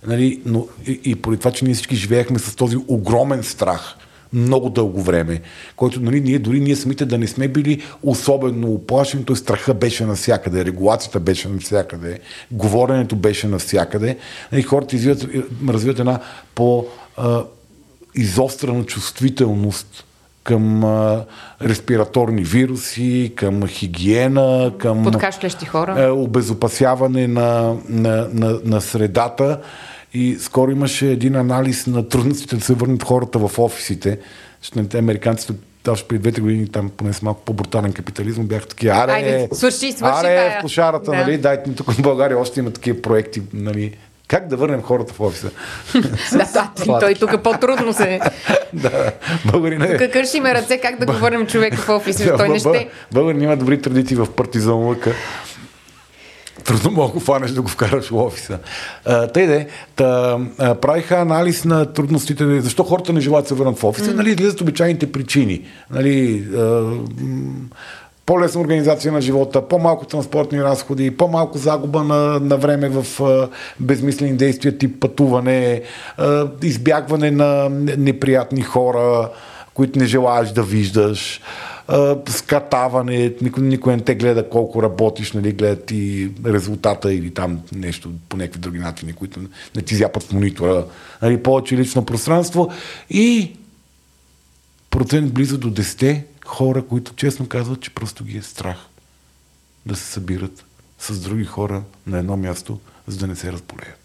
Нали, но и, и поради това, че ние всички живеехме с този огромен страх много дълго време, който нали, ние, дори ние самите да не сме били особено оплашени, той страха беше навсякъде, регулацията беше навсякъде, говоренето беше навсякъде. Нали, хората развиват, развиват една по- изострена чувствителност към а, респираторни вируси, към хигиена, към подкашлящи хора, а, обезопасяване на, на, на, на средата. И скоро имаше един анализ на трудностите да се върнат хората в офисите. Защото американците още преди двете години, там поне с малко по-брутален капитализъм, бяха такива, аре, Айде, свърши, свърши, аре, в кошарата, да. нали, дайте тук в България още има такива проекти, нали, как да върнем хората в офиса? да, да, той тук по-трудно се... да, българина е... Тук кършиме ръце как да го върнем човека в офиса, той не ще... Българин има добри традиции в партизан лъка. Трудно мога го фанеш да го вкараш в офиса. А, тъй де, та, а, правиха анализ на трудностите, защо хората не желаят да се върнат в офиса, mm. нали, излизат обичайните причини. Нали, а, по-лесна организация на живота, по-малко транспортни разходи, по-малко загуба на, на време в а, безмислени действия, тип пътуване, а, избягване на неприятни хора, които не желаеш да виждаш, а, скатаване, никой, никой не те гледа колко работиш, нали, гледат и резултата или там нещо по някакви други начини, които не ти зяпат в монитора, нали, повече лично пространство и процент близо до 10 хора, които честно казват, че просто ги е страх да се събират с други хора на едно място, за да не се разболеят.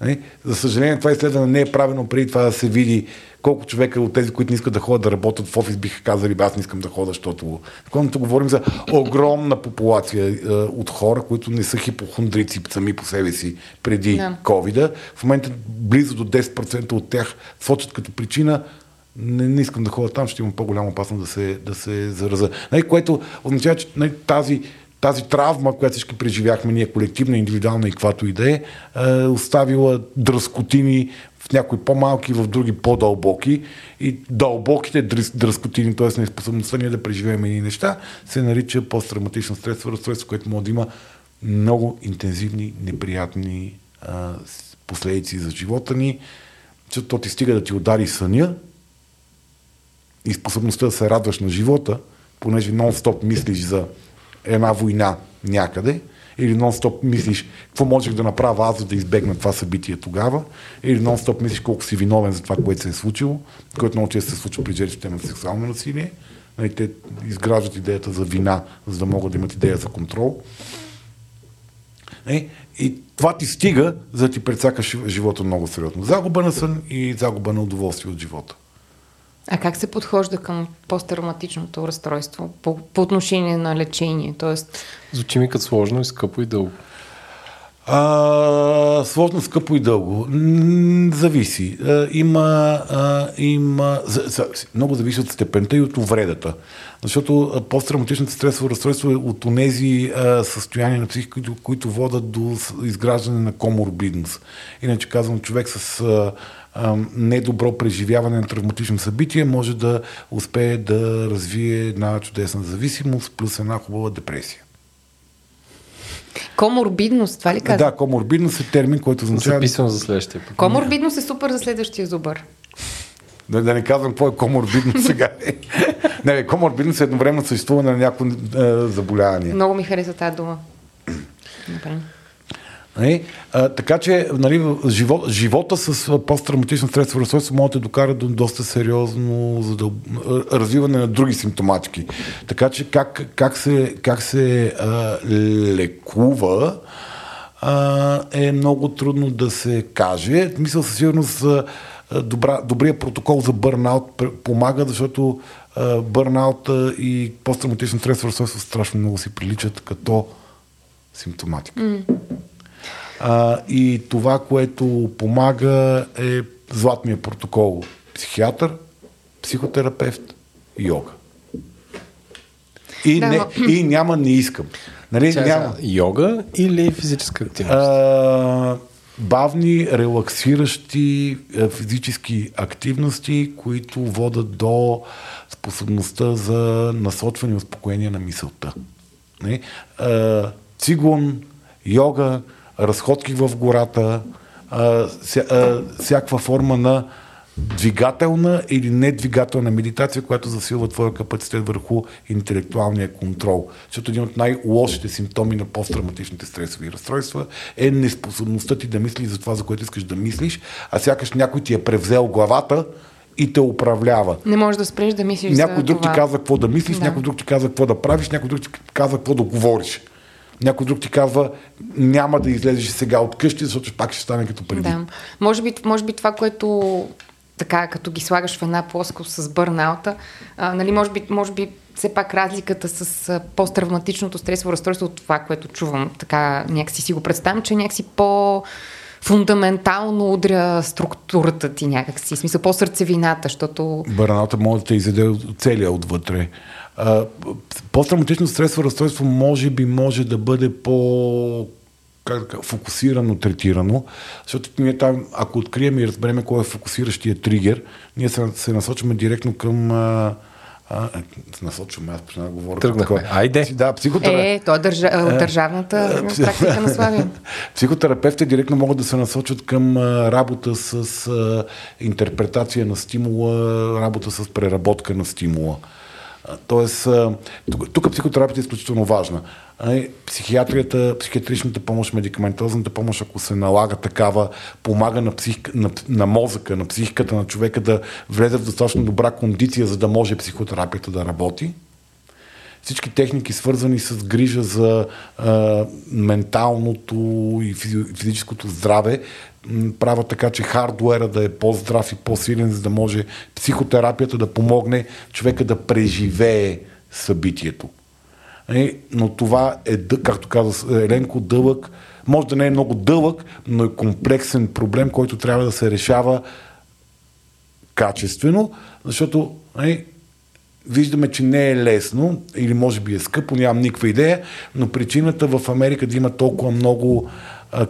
Нали? За съжаление, това изследване не е правено преди това да се види колко човека от тези, които не искат да ходят да работят в офис, биха казали, аз не искам да ходя, защото... Когато говорим за огромна популация е, от хора, които не са хипохондрици сами по себе си преди yeah. covid В момента близо до 10% от тях сочат като причина не, не искам да ходя там, ще имам по-голяма опасност да се, да се зараза. Нали, което означава, че нали, тази, тази травма, която всички преживяхме, ние колективна, индивидуална и каквато и да е, е оставила дръскотини в някои по-малки, в други по-дълбоки. И дълбоките дръскотини, т.е. неспособността ние да преживеем едни неща, се нарича посттравматично стресово разстройство, което може да има много интензивни, неприятни а, последици за живота ни. Защото то ти стига да ти удари съня, и способността да се радваш на живота, понеже нон-стоп мислиш за една война някъде, или нон-стоп мислиш какво можех да направя аз, за да избегна това събитие тогава, или нон-стоп мислиш колко си виновен за това, което се е случило, което много често се случва при жертвите на сексуално насилие. Нали, те изграждат идеята за вина, за да могат да имат идея за контрол. Нали, и това ти стига, за да ти предсакаш живота много сериозно. Загуба на сън и загуба на удоволствие от живота. А как се подхожда към посттравматичното разстройство по, по отношение на лечение? Тоест... Звучи ми като сложно и скъпо и дълго. А, сложно, скъпо и дълго. Зависи. А, има, а, има за, за, много зависи от степента и от увредата. Защото посттравматичното стресово разстройство е от тези състояния на психика, които, които водят до изграждане на коморбидност. Иначе казвам, човек с а, недобро преживяване на травматично събитие може да успее да развие една чудесна зависимост плюс една хубава депресия. Коморбидност, това ли казвам? Да, коморбидност е термин, който означава... Записвам за следващия път. Коморбидност е супер за следващия зубър. Да, да не казвам какво е коморбидност сега. не, коморбидност е едновременно съществуване на някакво е, заболяване. Много ми хареса тази дума. Например. Нали? А, така че нали, живот, живота с посттравматично стресово разстройство може да докара до доста сериозно задъл... развиване на други симптоматики. Така че как, как се, как се а, лекува а, е много трудно да се каже. Мисля със сигурност добра, добрия протокол за бърнаут помага, защото бърнаута и посттравматично стресово разстройство страшно много си приличат като симптоматика. Mm. А, и това, което помага е златния протокол. Психиатър, психотерапевт, йога. И, да, не, но... и няма не искам. Нали, Ча, няма. Йога или физическа активност? А, бавни, релаксиращи физически активности, които водат до способността за насочване и успокоение на мисълта. Не? А, цигун, йога, разходки в гората, а, ся, а, всякаква форма на двигателна или недвигателна медитация, която засилва твоя капацитет върху интелектуалния контрол. Защото един от най-лошите симптоми на посттравматичните стресови разстройства е неспособността ти да мислиш за това, за което искаш да мислиш, а сякаш някой ти е превзел главата и те управлява. Не можеш да спреш да мислиш Някой за друг това. ти казва какво да мислиш, да. някой друг ти казва какво да правиш, някой друг ти казва какво да говориш. Някой друг ти казва, няма да излезеш сега от къщи, защото пак ще стане като преди. Да. Може би, може би това, което така, като ги слагаш в една плоскост с бърнаута, а, нали, може, би, може би все пак разликата с посттравматичното стресово разстройство от това, което чувам, така някакси си го представям, че някакси по фундаментално удря структурата ти някакси, в смисъл по-сърцевината, защото... Бърнаута може да те изяде целия отвътре. Посттравматично стресово разстройство може би може да бъде по как да кажа, фокусирано третирано, защото ние там, ако открием и разбереме кой е фокусиращия тригер, ние се, се насочваме директно към а, а, се насочваме, аз почна да говоря. Тръгнахме. такова. Айде. Да, психотера... Е, то е държа... от държавната практика на Славия. Психотерапевтите директно могат да се насочат към а, работа с а, интерпретация на стимула, работа с преработка на стимула. Тоест, тук, тук психотерапията е изключително важна. Психиатрията, психиатричната помощ, медикаментозната помощ, ако се налага такава, помага на, псих, на, на мозъка, на психиката на човека да влезе в достатъчно добра кондиция, за да може психотерапията да работи всички техники, свързани с грижа за а, менталното и физи- физическото здраве, правят така, че хардуера да е по-здрав и по-силен, за да може психотерапията да помогне човека да преживее събитието. Е, но това е, както каза Еленко, дълъг, може да не е много дълъг, но е комплексен проблем, който трябва да се решава качествено, защото е, виждаме, че не е лесно или може би е скъпо, нямам никаква идея, но причината в Америка да има толкова много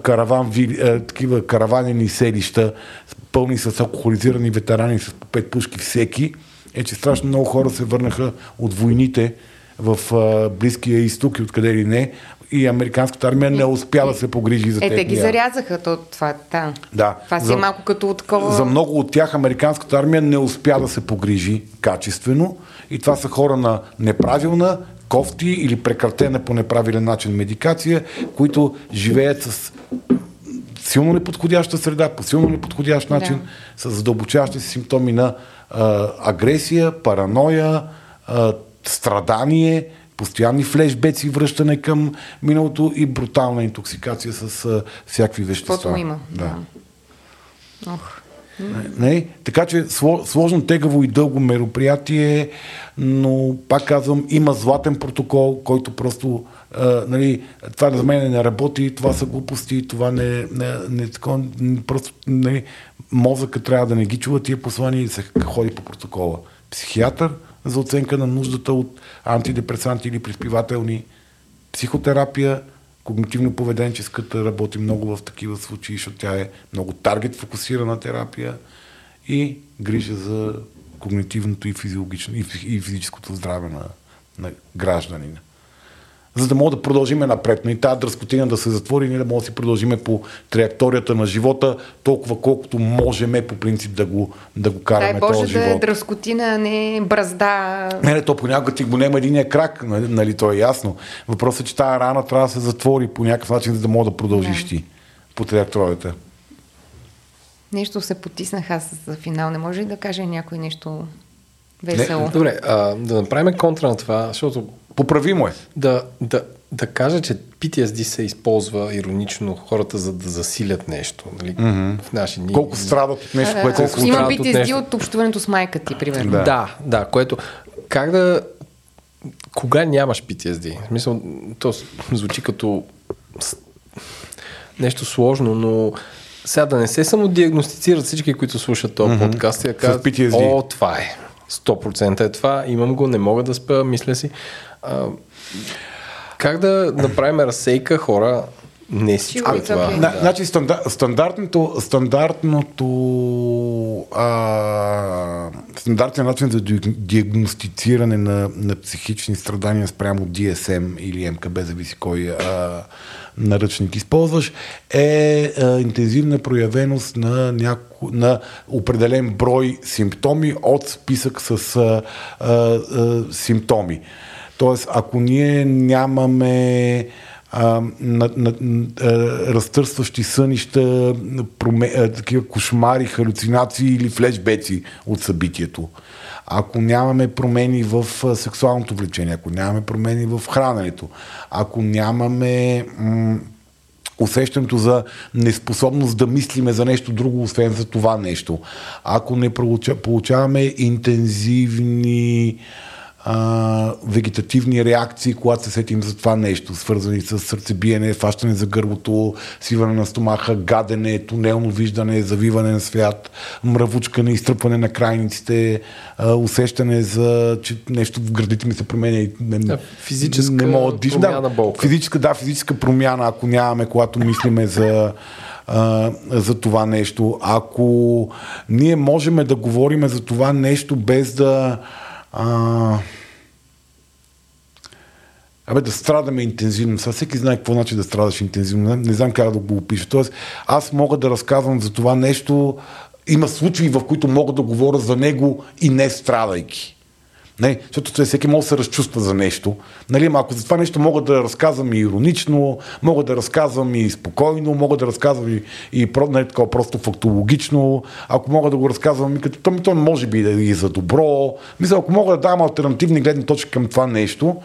караван, такива караванени селища, пълни с алкохолизирани ветерани с по пет пушки всеки, е, че страшно много хора се върнаха от войните в Близкия изток и откъде ли не, и американската армия не успя да се погрижи за Е, те ги зарязаха, то, това, да. Да. Това си За- е малко като такова... За много от тях американската армия не успя да се погрижи качествено и това са хора на неправилна, кофти или прекратена по неправилен начин медикация, които живеят с силно неподходяща среда, по силно неподходящ начин, с задълбочаващи се симптоми на а, агресия, параноя, а, страдание, постоянни флешбеци, връщане към миналото и брутална интоксикация с а, всякакви вещества. Каквото има. Да. Ох. Не? Така че сло- сложно, тегаво и дълго мероприятие, но пак казвам, има златен протокол, който просто а, нали, това за мен не работи, това са глупости, това не, не, не такова, просто нали, мозъка трябва да не ги чува тия послания и се ходи по протокола. Психиатър за оценка на нуждата от антидепресанти или приспивателни, психотерапия, когнитивно-поведенческата работи много в такива случаи, защото тя е много таргет фокусирана терапия и грижа за когнитивното и физиологично и, фи- и физическото здраве на, на гражданина. За да мога да продължиме напред, но и тази дръскотина да се затвори, ние да можем да си продължиме по траекторията на живота, толкова колкото можеме по принцип да го, да го караме Дай Боже този да е живот. дръскотина, а не бразда. Не, не, то понякога ти го нема единия крак, нали, нали, то е ясно. Въпросът е, че тази рана трябва да се затвори по някакъв начин, за да мога да продължиш Да. ти по траекторията. Нещо се потиснах аз за финал. Не може ли да каже някой нещо весело? Добре, а, да направим контра на това, защото Поправимо е. да, да, да кажа, че PTSD се използва иронично хората, за да засилят нещо. Нали? Mm-hmm. В наши дни. Колко страдат от нещо, което се е Колко случило. Има страдат от PTSD нещо. от общуването с майка ти, примерно. Да. Да, да, което... Как да... Кога нямаш PTSD? В смисъл, то звучи като нещо сложно, но сега да не се самодиагностицират всички, които слушат този mm-hmm. подкаст и да кажат, PTSD. о, това е. 100% е това, имам го, не мога да спя, мисля си. А, как да направим разсейка хора? Не всичко е It's това. На, Значи стандар, стандартното, стандартното а, стандартният начин за ди- диагностициране на, на психични страдания спрямо DSM или МКБ, зависи кой а, наръчник използваш, е а, интензивна проявеност на, няко, на определен брой симптоми от списък с а, а, а, симптоми. Тоест, ако ние нямаме а, на, на, а, разтърсващи сънища, проме, а, такива кошмари, халюцинации или флешбеци от събитието. Ако нямаме промени в сексуалното влечение, ако нямаме промени в храненето, ако нямаме м- усещането за неспособност да мислиме за нещо друго, освен за това нещо. Ако не получа, получаваме интензивни а, вегетативни реакции, когато се сетим за това нещо, свързани с сърцебиене, фащане за гърлото, свиване на стомаха, гадене, тунелно виждане, завиване на свят, мравучкане, изтръпване на крайниците, а, усещане за, че нещо в гърдите ми се променя и не, Да, физическа не мога да дишам. промяна, болка. Физическа, да, физическа промяна, ако нямаме, когато мислиме за, а, за това нещо. Ако ние можем да говорим за това нещо без да а, Абе да страдаме интензивно. Сега всеки знае какво значи да страдаш интензивно. Не, не знам как да го опиша. Тоест, аз мога да разказвам за това нещо. Има случаи, в които мога да говоря за него и не страдайки. Не, защото той всеки може да се разчувства за нещо. Нали, ако за това нещо мога да разказвам и иронично, мога да разказвам и спокойно, мога да разказвам и, и не, такова, просто фактологично, ако мога да го разказвам и като то, то може би да е и за добро. Мисля, ако мога да дам альтернативни гледни точки към това нещо,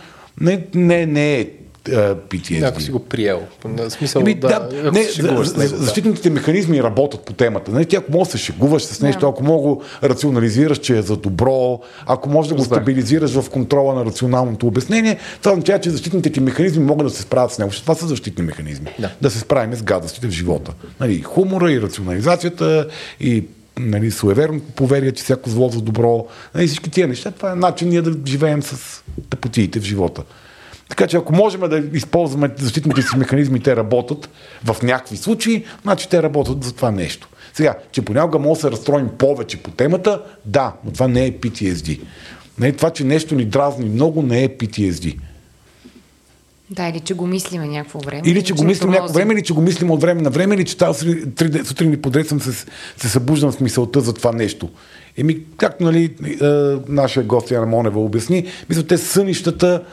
не, не, не е, PTSD. Ако си го приел. В смисъл, Еми, да, да, не, шегуваш за- него, да. защитните механизми работят по темата. Нали? Ти ако можеш да се шегуваш с нещо, ако мога да го рационализираш, че е за добро, ако можеш да го стабилизираш в контрола на рационалното обяснение, това означава, че защитните ти механизми могат да се справят с него. Това са защитни механизми. Да. се справим с гадостите в живота. Нали? Хумора и рационализацията и нали, суеверното поверие, че всяко зло за добро. Нали, всички тия неща, това е начин ние да живеем с тъпотиите в живота. Така че ако можем да използваме защитните си механизми, те работят в някакви случаи, значи те работят за това нещо. Сега, че понякога може да се разстроим повече по темата, да, но това не е PTSD. Не, това, че нещо ни дразни много, не е PTSD. Да, или че го мислиме някакво време. Или че го мислим някакво време, или че го мислим от време на време, или че тази сутрин- три де- сутрин и подред съм се, се събуждам с мисълта за това нещо. Еми, както нали, е, нашия гост Яна Монева обясни, мисля, те сънищата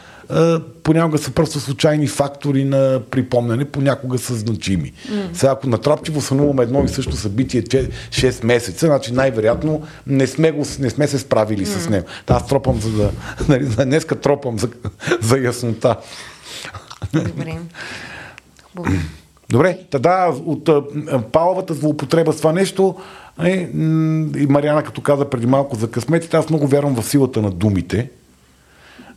понякога са просто случайни фактори на припомняне, понякога са значими. Mm. Сега, ако натрапчиво сънуваме едно и също събитие че- 6 месеца, значи най-вероятно не сме, го, не сме се справили mm. с него. Та, аз тропам за да... Нали, днеска тропам за, за яснота. Добре. Хубаво. Добре, тогда от а, а, палавата злоупотреба с това нещо, е, и Мариана като каза преди малко за късметите, аз много вярвам в силата на думите.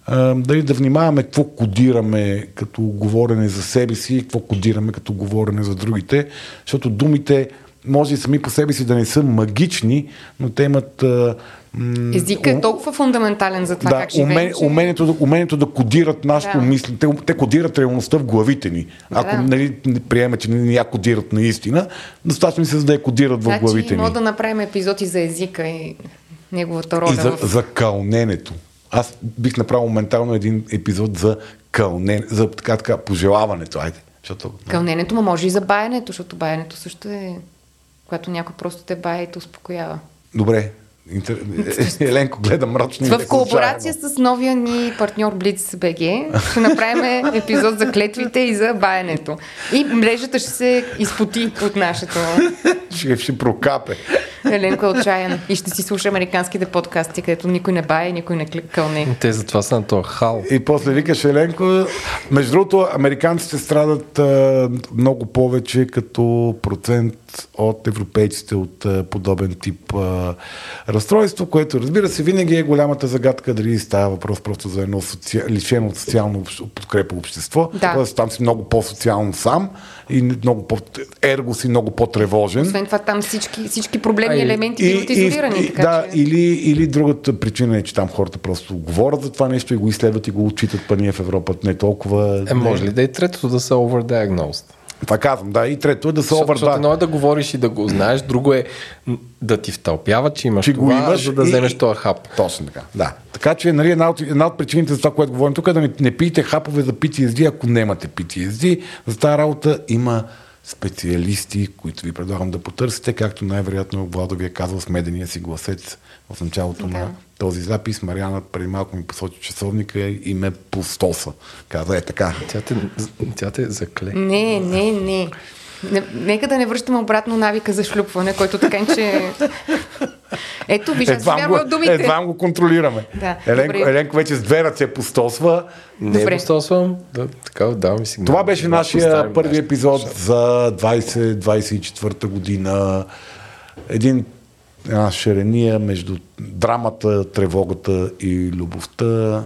А, дали да внимаваме какво кодираме като говорене за себе си и какво кодираме като говорене за другите, защото думите може и сами по себе си да не са магични, но те имат... А, м, Езика е толкова фундаментален за това да, как живеем, умен, че... умението, да, умението да кодират нашето Да. мисли. Те, те кодират реалността в главите ни. Ако Да. нали, приеме, че не я кодират наистина, достатъчно се за да я кодират в Значи, главите ни. мога да направим епизоди за езика и неговата И роля за, в... за кълненето. Аз бих направил моментално един епизод за кълнене, за така, така, пожелаването. Айде. Защото, Кълненето, ма може и за баянето, защото баянето също е... Когато някой просто те бая и те успокоява. добре. Интер... Еленко гледа мрачно. В колаборация случайно. с новия ни партньор Blitz BG ще направим епизод за клетвите и за баянето. И мрежата ще се изпоти от нашето. Ще, ще прокапе. Еленко е отчаян и ще си слуша американските подкасти, където никой не бая и никой не кълне. Те затова са на този хал. И после викаш Еленко. Между другото, американците страдат а, много повече като процент от европейците от а, подобен тип а, разстройство, което разбира се винаги е голямата загадка дали става въпрос просто за едно соци... лишено от социално подкрепа общество. Да. Тоест там си много по-социално сам и много по... ерго си много по-тревожен. Освен това, там всички, всички проблемни А, и- елементи биват изолирани. и, така, да, че... или, или другата причина е, че там хората просто говорят за това нещо и го изследват и го отчитат, па ние в Европа не толкова. Е, може ли да е третото да са overdiagnosed? Това казвам, да. И трето е да се Защото, защото едно овърда. е да говориш и да го знаеш, друго е да ти втълпява, че имаш Че това, го имаш за да и- вземеш този хап. Точно така. Да. Така че нали, една, от, една от причините за това, което говорим тук е да не, не пиете хапове за PTSD, ако нямате PTSD. За тази работа има специалисти, които ви предлагам да потърсите, както най-вероятно Владо ви е казал с медения си гласец в началото Да. на този запис. Мариана преди малко ми посочи часовника и ме пустоса. Каза е така. Тя те, тя те закле. Не, не, не. Не, нека да не връщаме обратно навика за шлюпване, който така че... Ето, виж, аз Едва го, вярвам думите. едва го контролираме. Да, Еленко, добре. Еленко вече с две ръце пустосва. Не Добре. постосвам, да, така давам сигнал. Това беше Да нашия първи епизод за 2024 година. Един една шерения между драмата, тревогата и любовта.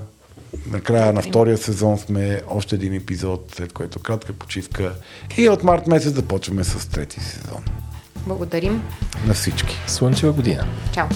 Накрая на втория сезон сме още един епизод, след което кратка почивка. И от март месец започваме с трети сезон. Благодарим. На всички. Слънчева година. Чао.